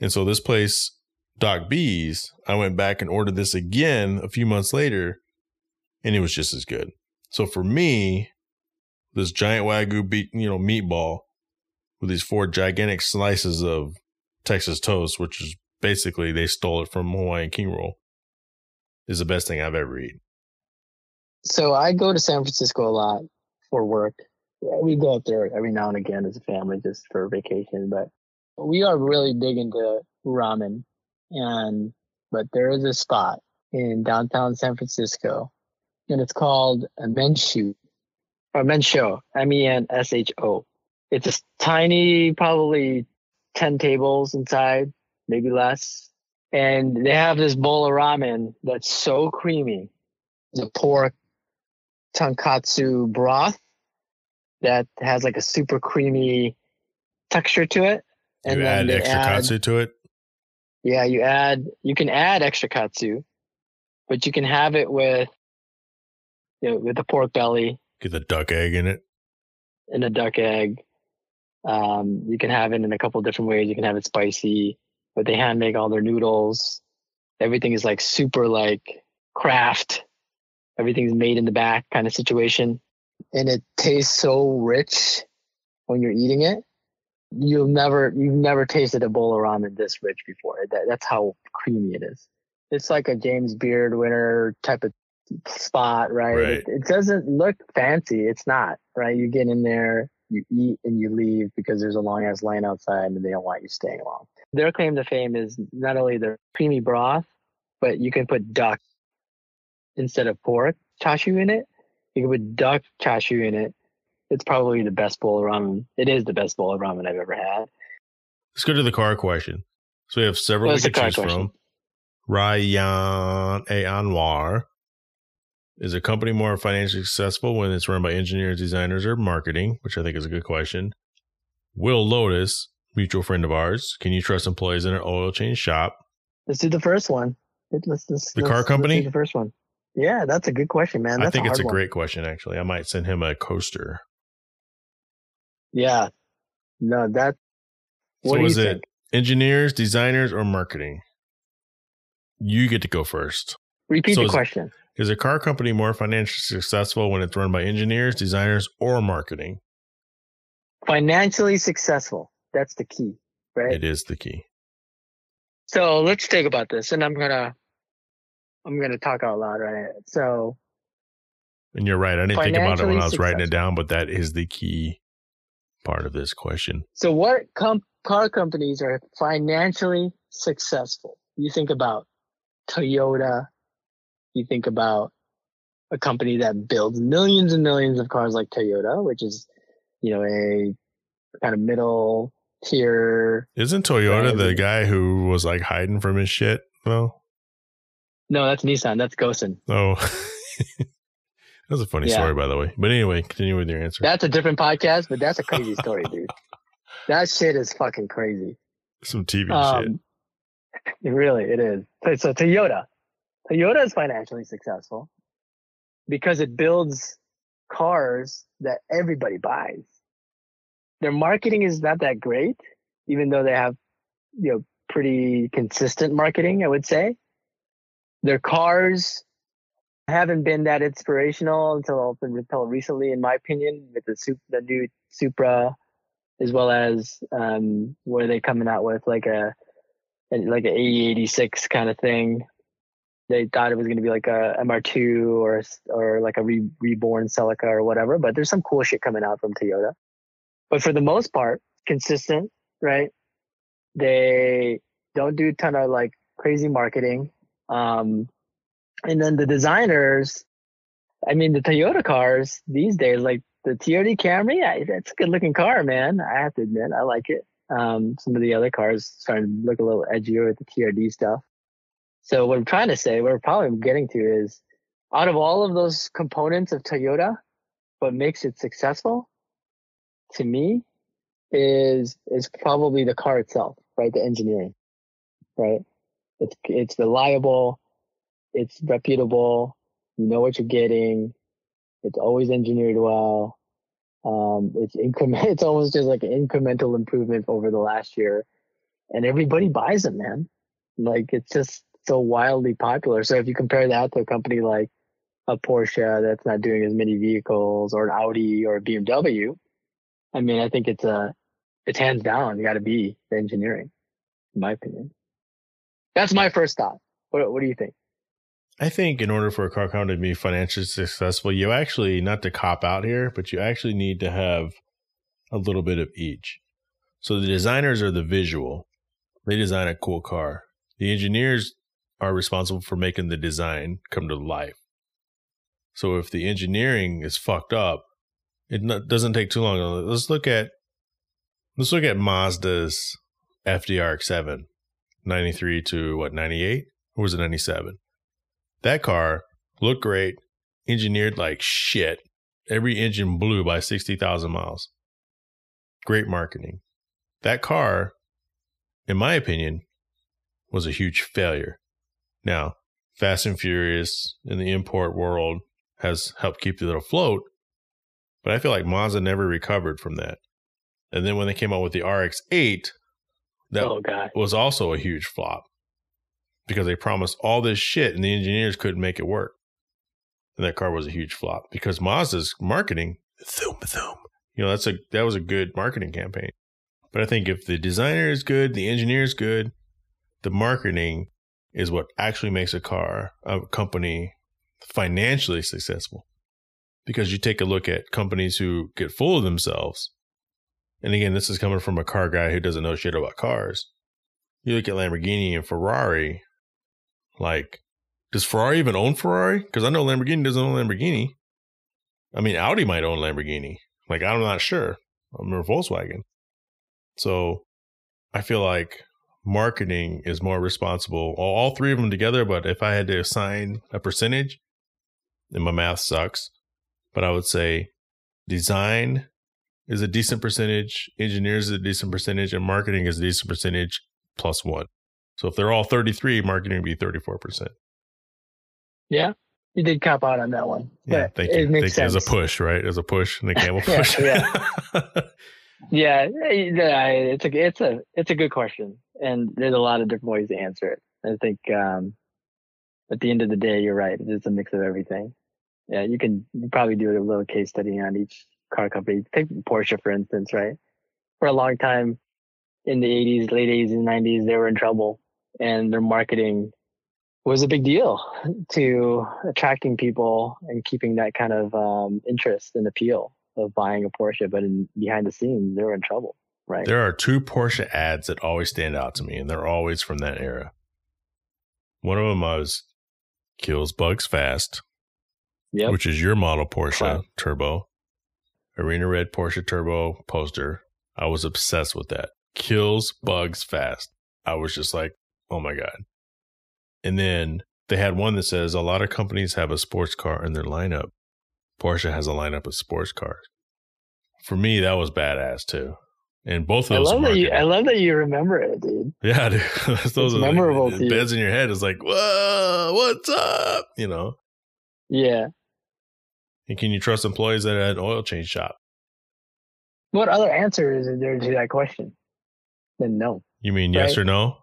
And so this place, Doc B's, I went back and ordered this again a few months later, and it was just as good. So for me, this giant wagyu beat, you know, meatball with these four gigantic slices of Texas toast, which is basically they stole it from Hawaiian King Roll, is the best thing I've ever eaten. So I go to San Francisco a lot for work. We go up there every now and again as a family just for vacation, but we are really big into ramen. And, but there is a spot in downtown San Francisco and it's called a Menshu or Mensho, M-E-N-S-H-O. It's a tiny, probably 10 tables inside, maybe less. And they have this bowl of ramen that's so creamy. The pork tonkotsu broth that has like a super creamy texture to it. And you then add extra add- katsu to it. Yeah, you add you can add extra katsu, but you can have it with you know, with the pork belly Get the duck egg in it. In a duck egg. Um, you can have it in a couple different ways. You can have it spicy, but they hand make all their noodles. Everything is like super like craft. Everything's made in the back kind of situation. And it tastes so rich when you're eating it. You'll never, you've never tasted a bowl of ramen this rich before. That, that's how creamy it is. It's like a James Beard winner type of spot, right? Right. It, it doesn't look fancy. It's not, right? You get in there, you eat and you leave because there's a long ass line outside and they don't want you staying long. Their claim to fame is not only their creamy broth, but you can put duck instead of pork chashu in it. You can put duck chashu in it. It's probably the best bowl of ramen. It is the best bowl of ramen I've ever had. Let's go to the car question. So we have several What's we can choose question? from. Ryan A. Anwar. Is a company more financially successful when it's run by engineers, designers, or marketing? Which I think is a good question. Will Lotus, mutual friend of ours, can you trust employees in an oil change shop? Let's do the first one. Let's, let's, The let's- car let's company? do the first one. Yeah, that's a good question, man. That's I think a it's a one. great question, actually. I might send him a coaster. Yeah. No, that. What so is it engineers, designers, or marketing? You get to go first. Repeat So the question. Is a car company more financially successful when it's run by engineers, designers, or marketing? Financially successful. That's the key, right? It is the key. So let's think about this, and I'm gonna, I'm gonna talk out loud, right? So And you're right. I didn't think about it when I was Financially writing it down, but that is the key part of this question. So what com- car companies are financially successful? You think about Toyota. You think about a company that builds millions and millions of cars like Toyota, which is, you know, a kind of middle tier. Isn't Toyota Right. the guy who was like hiding from his shit? though? No, that's Nissan. That's Ghosn. Oh, that was a funny Yeah. story, by the way. But anyway, continue with your answer. That's a different podcast, but that's a crazy story, dude. That shit is fucking crazy. Some TV shit. Um, it really, it is. So, so Toyota, Toyota is financially successful because it builds cars that everybody buys. Their marketing is not that great, even though they have, you know, pretty consistent marketing, I would say. Their cars haven't been that inspirational until until recently, in my opinion, with the the new Supra, as well as um, what are they coming out with, like a like an AE86 kind of thing. They thought it was going to be like a MR2 or or like a re- reborn Celica or whatever. But there's some cool shit coming out from Toyota. But for the most part, consistent, right? They don't do a ton of like crazy marketing. Um, and then the designers, I mean, the Toyota cars these days, like the TRD Camry, I, that's a good looking car, man. I have to admit, I like it. Um, some of the other cars starting to look a little edgier with the TRD stuff. So what I'm trying to say, what we're probably getting to is out of all of those components of Toyota, what makes it successful to me is is probably the car itself, right? The engineering, right? It's it's reliable, it's reputable, you know what you're getting, it's always engineered well. Um, it's increment. It's almost just like an incremental improvement over the last year, and everybody buys them, man. Like it's just so wildly popular. So if you compare that to a company like a Porsche that's not doing as many vehicles, or an Audi or a BMW, I mean, I think it's a, it's hands down. You got to be the engineering, in my opinion. That's my first thought. What What do you think? I think in order for a car company to be financially successful, you actually, not to cop out here, but you actually need to have a little bit of each. So the designers are the visual, they design a cool car. The engineers are responsible for making the design come to life. So if the engineering is fucked up, it not, doesn't take too long. Let's look at let's look at Mazda's FDRX7, 93 to what 98 or was it 97? That car looked great, engineered like shit. Every engine blew by 60,000 miles. Great marketing. That car, in my opinion, was a huge failure. Now, Fast and Furious in the import world has helped keep it afloat, but I feel like Mazda never recovered from that. And then when they came out with the RX8, that oh was also a huge flop because they promised all this shit and the engineers couldn't make it work. And that car was a huge flop because Mazda's marketing, zoom, zoom. You know, that's a that was a good marketing campaign. But I think if the designer is good, the engineer is good, the marketing is what actually makes a car, a company financially successful. Because you take a look at companies who get full of themselves. And again, this is coming from a car guy who doesn't know shit about cars. You look at Lamborghini and Ferrari, like, does Ferrari even own Ferrari? Because I know Lamborghini doesn't own Lamborghini. I mean, Audi might own Lamborghini. Like, I'm not sure. I'm a Volkswagen. So I feel like marketing is more responsible. All, all three of them together, but if I had to assign a percentage, and my math sucks, but I would say design is a decent percentage, engineers is a decent percentage, and marketing is a decent percentage plus one. So if they're all 33, marketing would be 34%. yeah, you did cop out on that one. Yeah, thank it makes Thank you. As a push, right? As a push and the camel Yeah, push. Yeah, eh, yeah, it's a it's a it's a good question, and there's a lot of different ways to answer it. I think um, at the end of the day, you're right. It's a mix of everything. Yeah, you can probably do a little case study on each car company. Take Porsche, for instance, right? For a long time in the 80s, late 80s and 90s, they were in trouble and their marketing was a big deal to attracting people and keeping that kind of um, interest and appeal of buying a Porsche. But in, behind the scenes, they were in trouble, right? There are two Porsche ads that always stand out to me, and they're always from that era. One of them was kills bugs fast, Yep. which is your model Porsche. Turbo, Arena Red Porsche Turbo poster. I was obsessed with that. Kills bugs fast. I was just like, oh my God. And then they had one that says a lot of companies have a sports car in their lineup. Porsche has a lineup of sports cars. For me, that was badass too. And both of those. I love that you. I love that you remember it, dude. yeah, dude. those are memorable you. beds in your head is like, whoa, what's up? You know. Yeah. And can you trust employees at an oil change shop? What other answer is there to that question? Then no. You mean yes or no?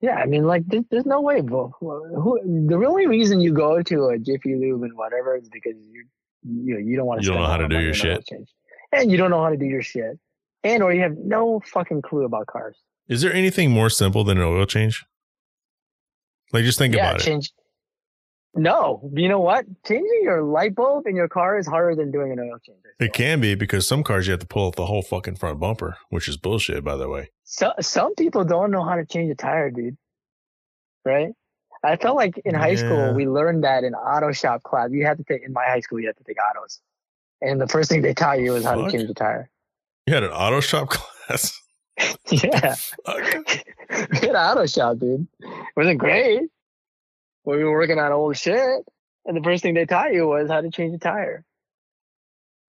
Yeah, I mean, like, there's, there's no way. Bro. Who, the only reason you go to a Jiffy Lube and whatever is because you, you know, you don't want to. You don't know how to do your shit. And you don't know how to do your shit, and or you have no fucking clue about cars. Is there anything more simple than an oil change? Like, just think yeah, about it. change. No, you know what? Changing your light bulb in your car is harder than doing an oil change. It can be because some cars you have to pull out the whole fucking front bumper, which is bullshit, by the way. So, some people don't know how to change a tire, dude. Right? I felt like in high Yeah. school we learned that in auto shop class. You had to take in my high school. You had to take autos, and the first thing they taught you was how to change a tire. You had an auto shop class. yeah, had auto shop, dude. It wasn't great. We were working on old shit, and the first thing they taught you was how to change a tire.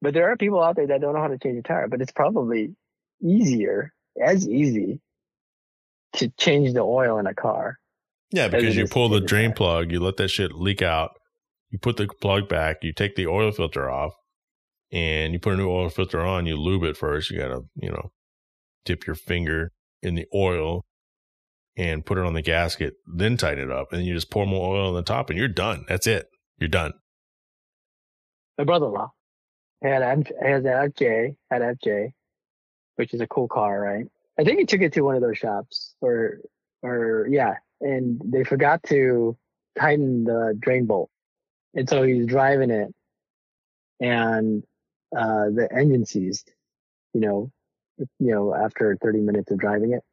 But there are people out there that don't know how to change a tire, but it's probably easier, as easy, to change the oil in a car. Yeah, because you pull the drain plug, you let that shit leak out, you put the plug back, you take the oil filter off, and you put a new oil filter on. You lube it first. You gotta, you know, dip your finger in the oil and put it on the gasket, then tighten it up, and you just pour more oil on the top, and you're done. That's it. You're done. My brother-in-law had an has an FJ, had FJ, which is a cool car, right? I think he took it to one of those shops, or or yeah, and they forgot to tighten the drain bolt, and so he's driving it, and uh, the engine seized, you know, you know, after 30 minutes of driving it,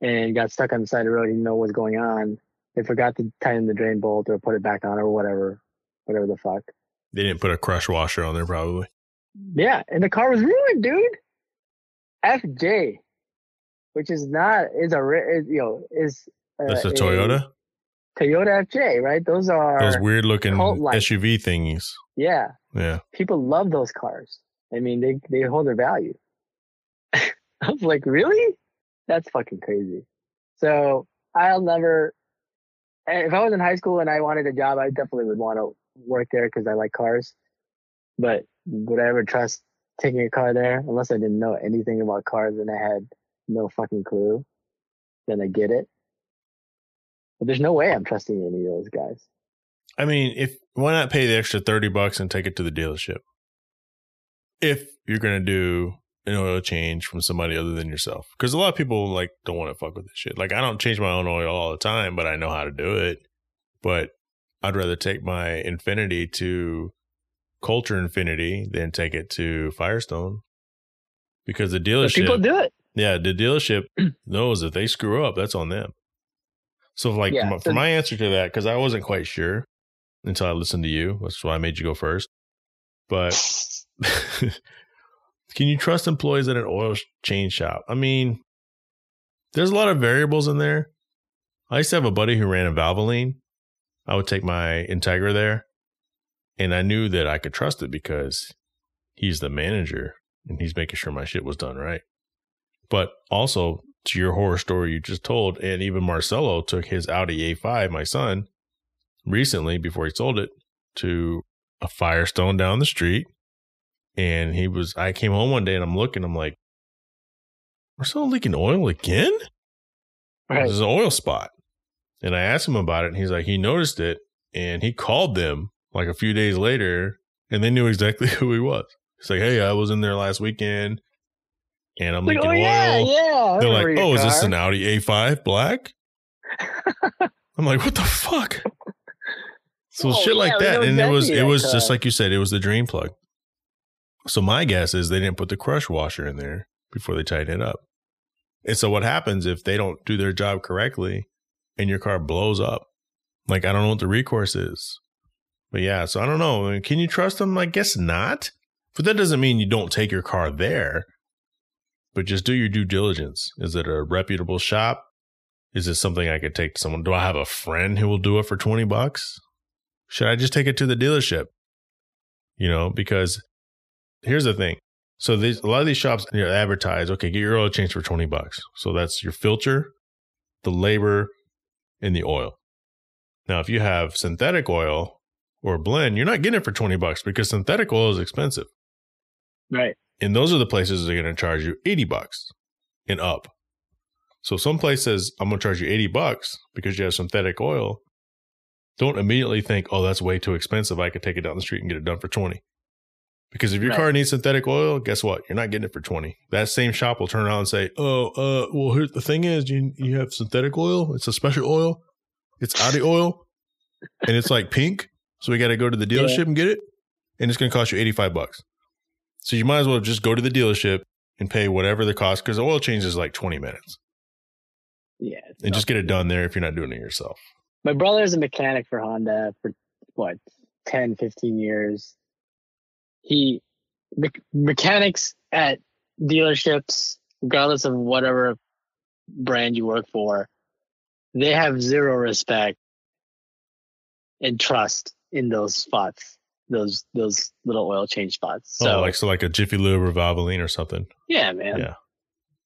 and got stuck on the side of the road. He didn't know what was going on. They forgot to tighten the drain bolt or put it back on or whatever, whatever the fuck. They didn't put a crush washer on there, probably. Yeah, and the car was ruined, dude. FJ, which is not is a is, you know is uh, That's a Toyota. Toyota FJ, right? Those are Those weird looking. SUV thingies. yeah. Yeah. People love those cars. I mean, they they hold their value. I was like, really? That's fucking crazy. So I'll never. If I was in high school and I wanted a job, I definitely would want to work there because I like cars. But would I ever trust taking a car there unless I didn't know anything about cars and I had no fucking clue? Then I get it. But there's no way I'm trusting any of those guys. I mean, if why not pay the extra thirty bucks and take it to the dealership? If you're gonna do an oil change from somebody other than yourself, because a lot of people like don't want to fuck with this shit. Like I don't change my own oil all the time, but I know how to do it. But I'd rather take my Infiniti to Culture Infiniti than take it to Firestone because the But dealership, people do it. yeah, the dealership knows if they screw up, that's on them. So, like, Yeah, for, my, so- my answer to that, because I wasn't quite sure until I listened to you. That's why I made you go first. But can you trust employees at an oil change shop? I mean, there's a lot of variables in there. I used to have a buddy who ran a Valvoline. I would take my Integra there, and I knew that I could trust it because he's the manager and he's making sure my shit was done right. But also, to your horror story you just told, and even Marcelo took his Audi A5, my son, recently before he sold it to a Firestone down the street. And he was, I came home one day and I'm looking, I'm like, Marcelo leaking oil again? Right. There's an oil spot. And I asked him about it, and he's like, he noticed it, and he called them like a few days later, and they knew exactly who he was. He's like, hey, I was in there last weekend, and I'm Like, oh oil. yeah, yeah. They're like, oh, your is this an Audi A5 black? I'm like, what the fuck? So Oh, shit like yeah, we that, and it was it was just like you said, it was the drain plug. So my guess is they didn't put the crush washer in there before they tighten it up. And so what happens if they don't do their job correctly and your car blows up? Like I don't know what the recourse is. But yeah, so I don't know. I mean, Can you trust them? I guess not. But that doesn't mean you don't take your car there. But just do your due diligence. Is it a reputable shop? Is this something I could take to someone? Do I have a friend who will do it for 20 bucks? Should I just take it to the dealership? You know, because here's the thing. So these a lot of these shops you know, advertise, okay, get your oil changed for 20 bucks. So that's your filter, the labor, and the oil. Now, if you have synthetic oil or blend, you're not getting it for 20 bucks because synthetic oil is expensive. Right. And those are the places that are going to charge you 80 bucks and up. So some place says, I'm going to charge you 80 bucks because you have synthetic oil. Don't immediately think, oh, that's way too expensive. I could take it down the street and get it done for 20. Because if your Right. car needs synthetic oil, guess what? You're not getting it for 20. That same shop will turn around and say, oh, uh, well, here's the thing is you, you have synthetic oil. It's a special oil. It's Audi oil and it's like pink. So we got to go to the Yeah. dealership and get it. And it's going to cost you 85 bucks. So you might as well just go to the dealership and pay whatever the cost because the oil change is like 20 minutes Yeah. and just get it done there if you're not doing it yourself. My brother's a mechanic for Honda for what 10, 15 years. He me- mechanics at dealerships, regardless of whatever brand you work for, they have zero respect and trust in those spots, those those little oil change spots. So oh, like so like a Jiffy Lube or Valvoline or something. yeah, man. Yeah.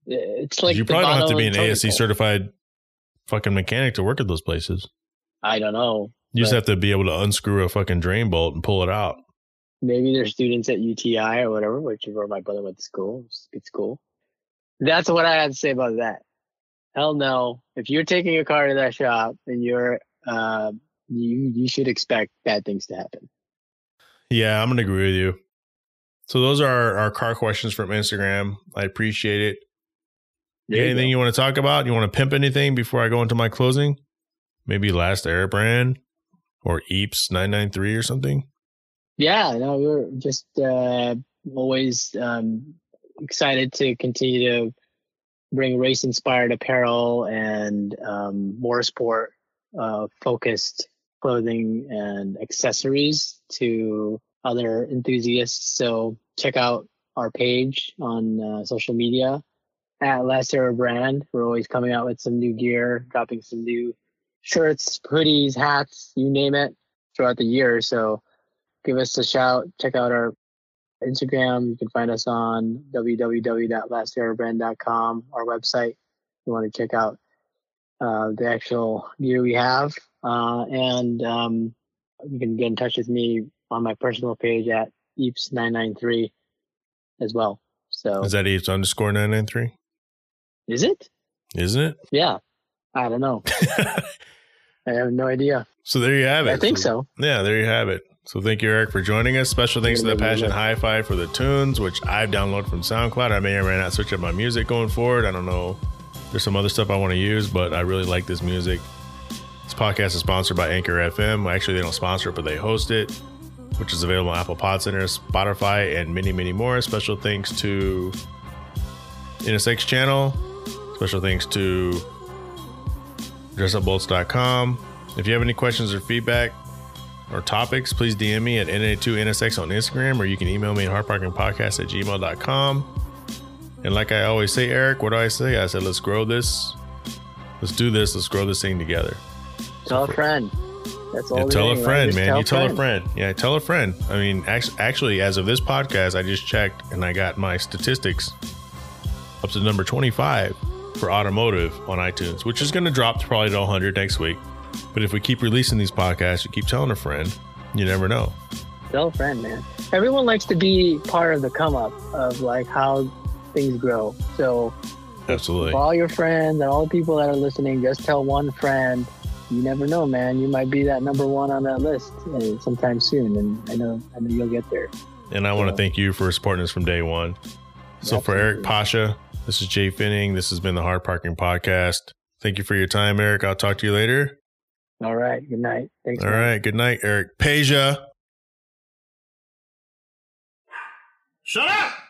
It's like you probably don't have to be an ASE pole. certified fucking mechanic to work at those places. I don't know. You just have to be able to unscrew a fucking drain bolt and pull it out. maybe they're students at UTI or whatever, which is where my brother went to school. It's good school. That's what I had to say about that. Hell no. If you're taking a car to that shop and you're, uh, you you should expect bad things to happen. Yeah, I'm gonna agree with you. So those are our, our car questions from Instagram. I appreciate it. You got There you anything go. you want to talk about? You want to pimp anything before I go into my closing? Maybe Last Era Brand or Eeps 993 or something? Yeah, no, we're just uh, always um, excited to continue to bring race inspired apparel and um, more sport uh, focused clothing and accessories to other enthusiasts. So check out our page on uh, social media at Last Era Brand. We're always coming out with some new gear, dropping some new shirts, hoodies, hats, you name it, throughout the year. So give us a shout. Check out our Instagram. You can find us on www.lasterabrand.com, our website. If you want to check out uh, the actual gear we have. Uh, and um, you can get in touch with me on my personal page at eeps993 as well. So Is that Eeps underscore 993? is it? Isn't it? Yeah. I don't know. I have no idea. so there you have it. I think so. Yeah, there you have it. So thank you, Eric, for joining us. Special thanks to the Passion. Hi-Fi for the tunes, which I've downloaded from SoundCloud. I may or may not switch up my music going forward. I don't know. There's some other stuff I want to use, but I really like this music. This podcast is sponsored by Anchor FM. Actually, they don't sponsor it, but they host it, which is available on Apple Podcenter, Spotify, and many, many more. Special thanks to NSX channel. Special thanks to dressupbolts.com. If you have any questions or feedback or topics, please DM me at NA2NSX on Instagram or you can email me at hardparkingpodcast at gmail.com. And like I always say, Eric, what do I say? I said, let's grow this. Let's do this. Let's grow this thing together. Tell a friend. That's all. Yeah, tell a friend, man. you tell a friend. Yeah, tell a friend. I mean, act- actually, as of this podcast, I just checked and I got my statistics up to number 25 for automotive on iTunes, which is going to drop to probably to 100 next week. But if we keep releasing these podcasts, you keep telling a friend, you never know. Tell a friend, man. Everyone likes to be part of the come up of like how things grow. So Absolutely. all your friends and all the people that are listening, just tell one friend you never know, man. You might be that number one on that list uh, sometime soon, and I know I know you'll get there. And I want to thank you for supporting us from day one. So for Eric Pasia, this is Jhae Pfenning. This has been the Hard Parking Podcast. Thank you for your time, Eric. I'll talk to you later. All right. Good night. Thanks. All man. right. Good night, Eric. Peja. Shut up!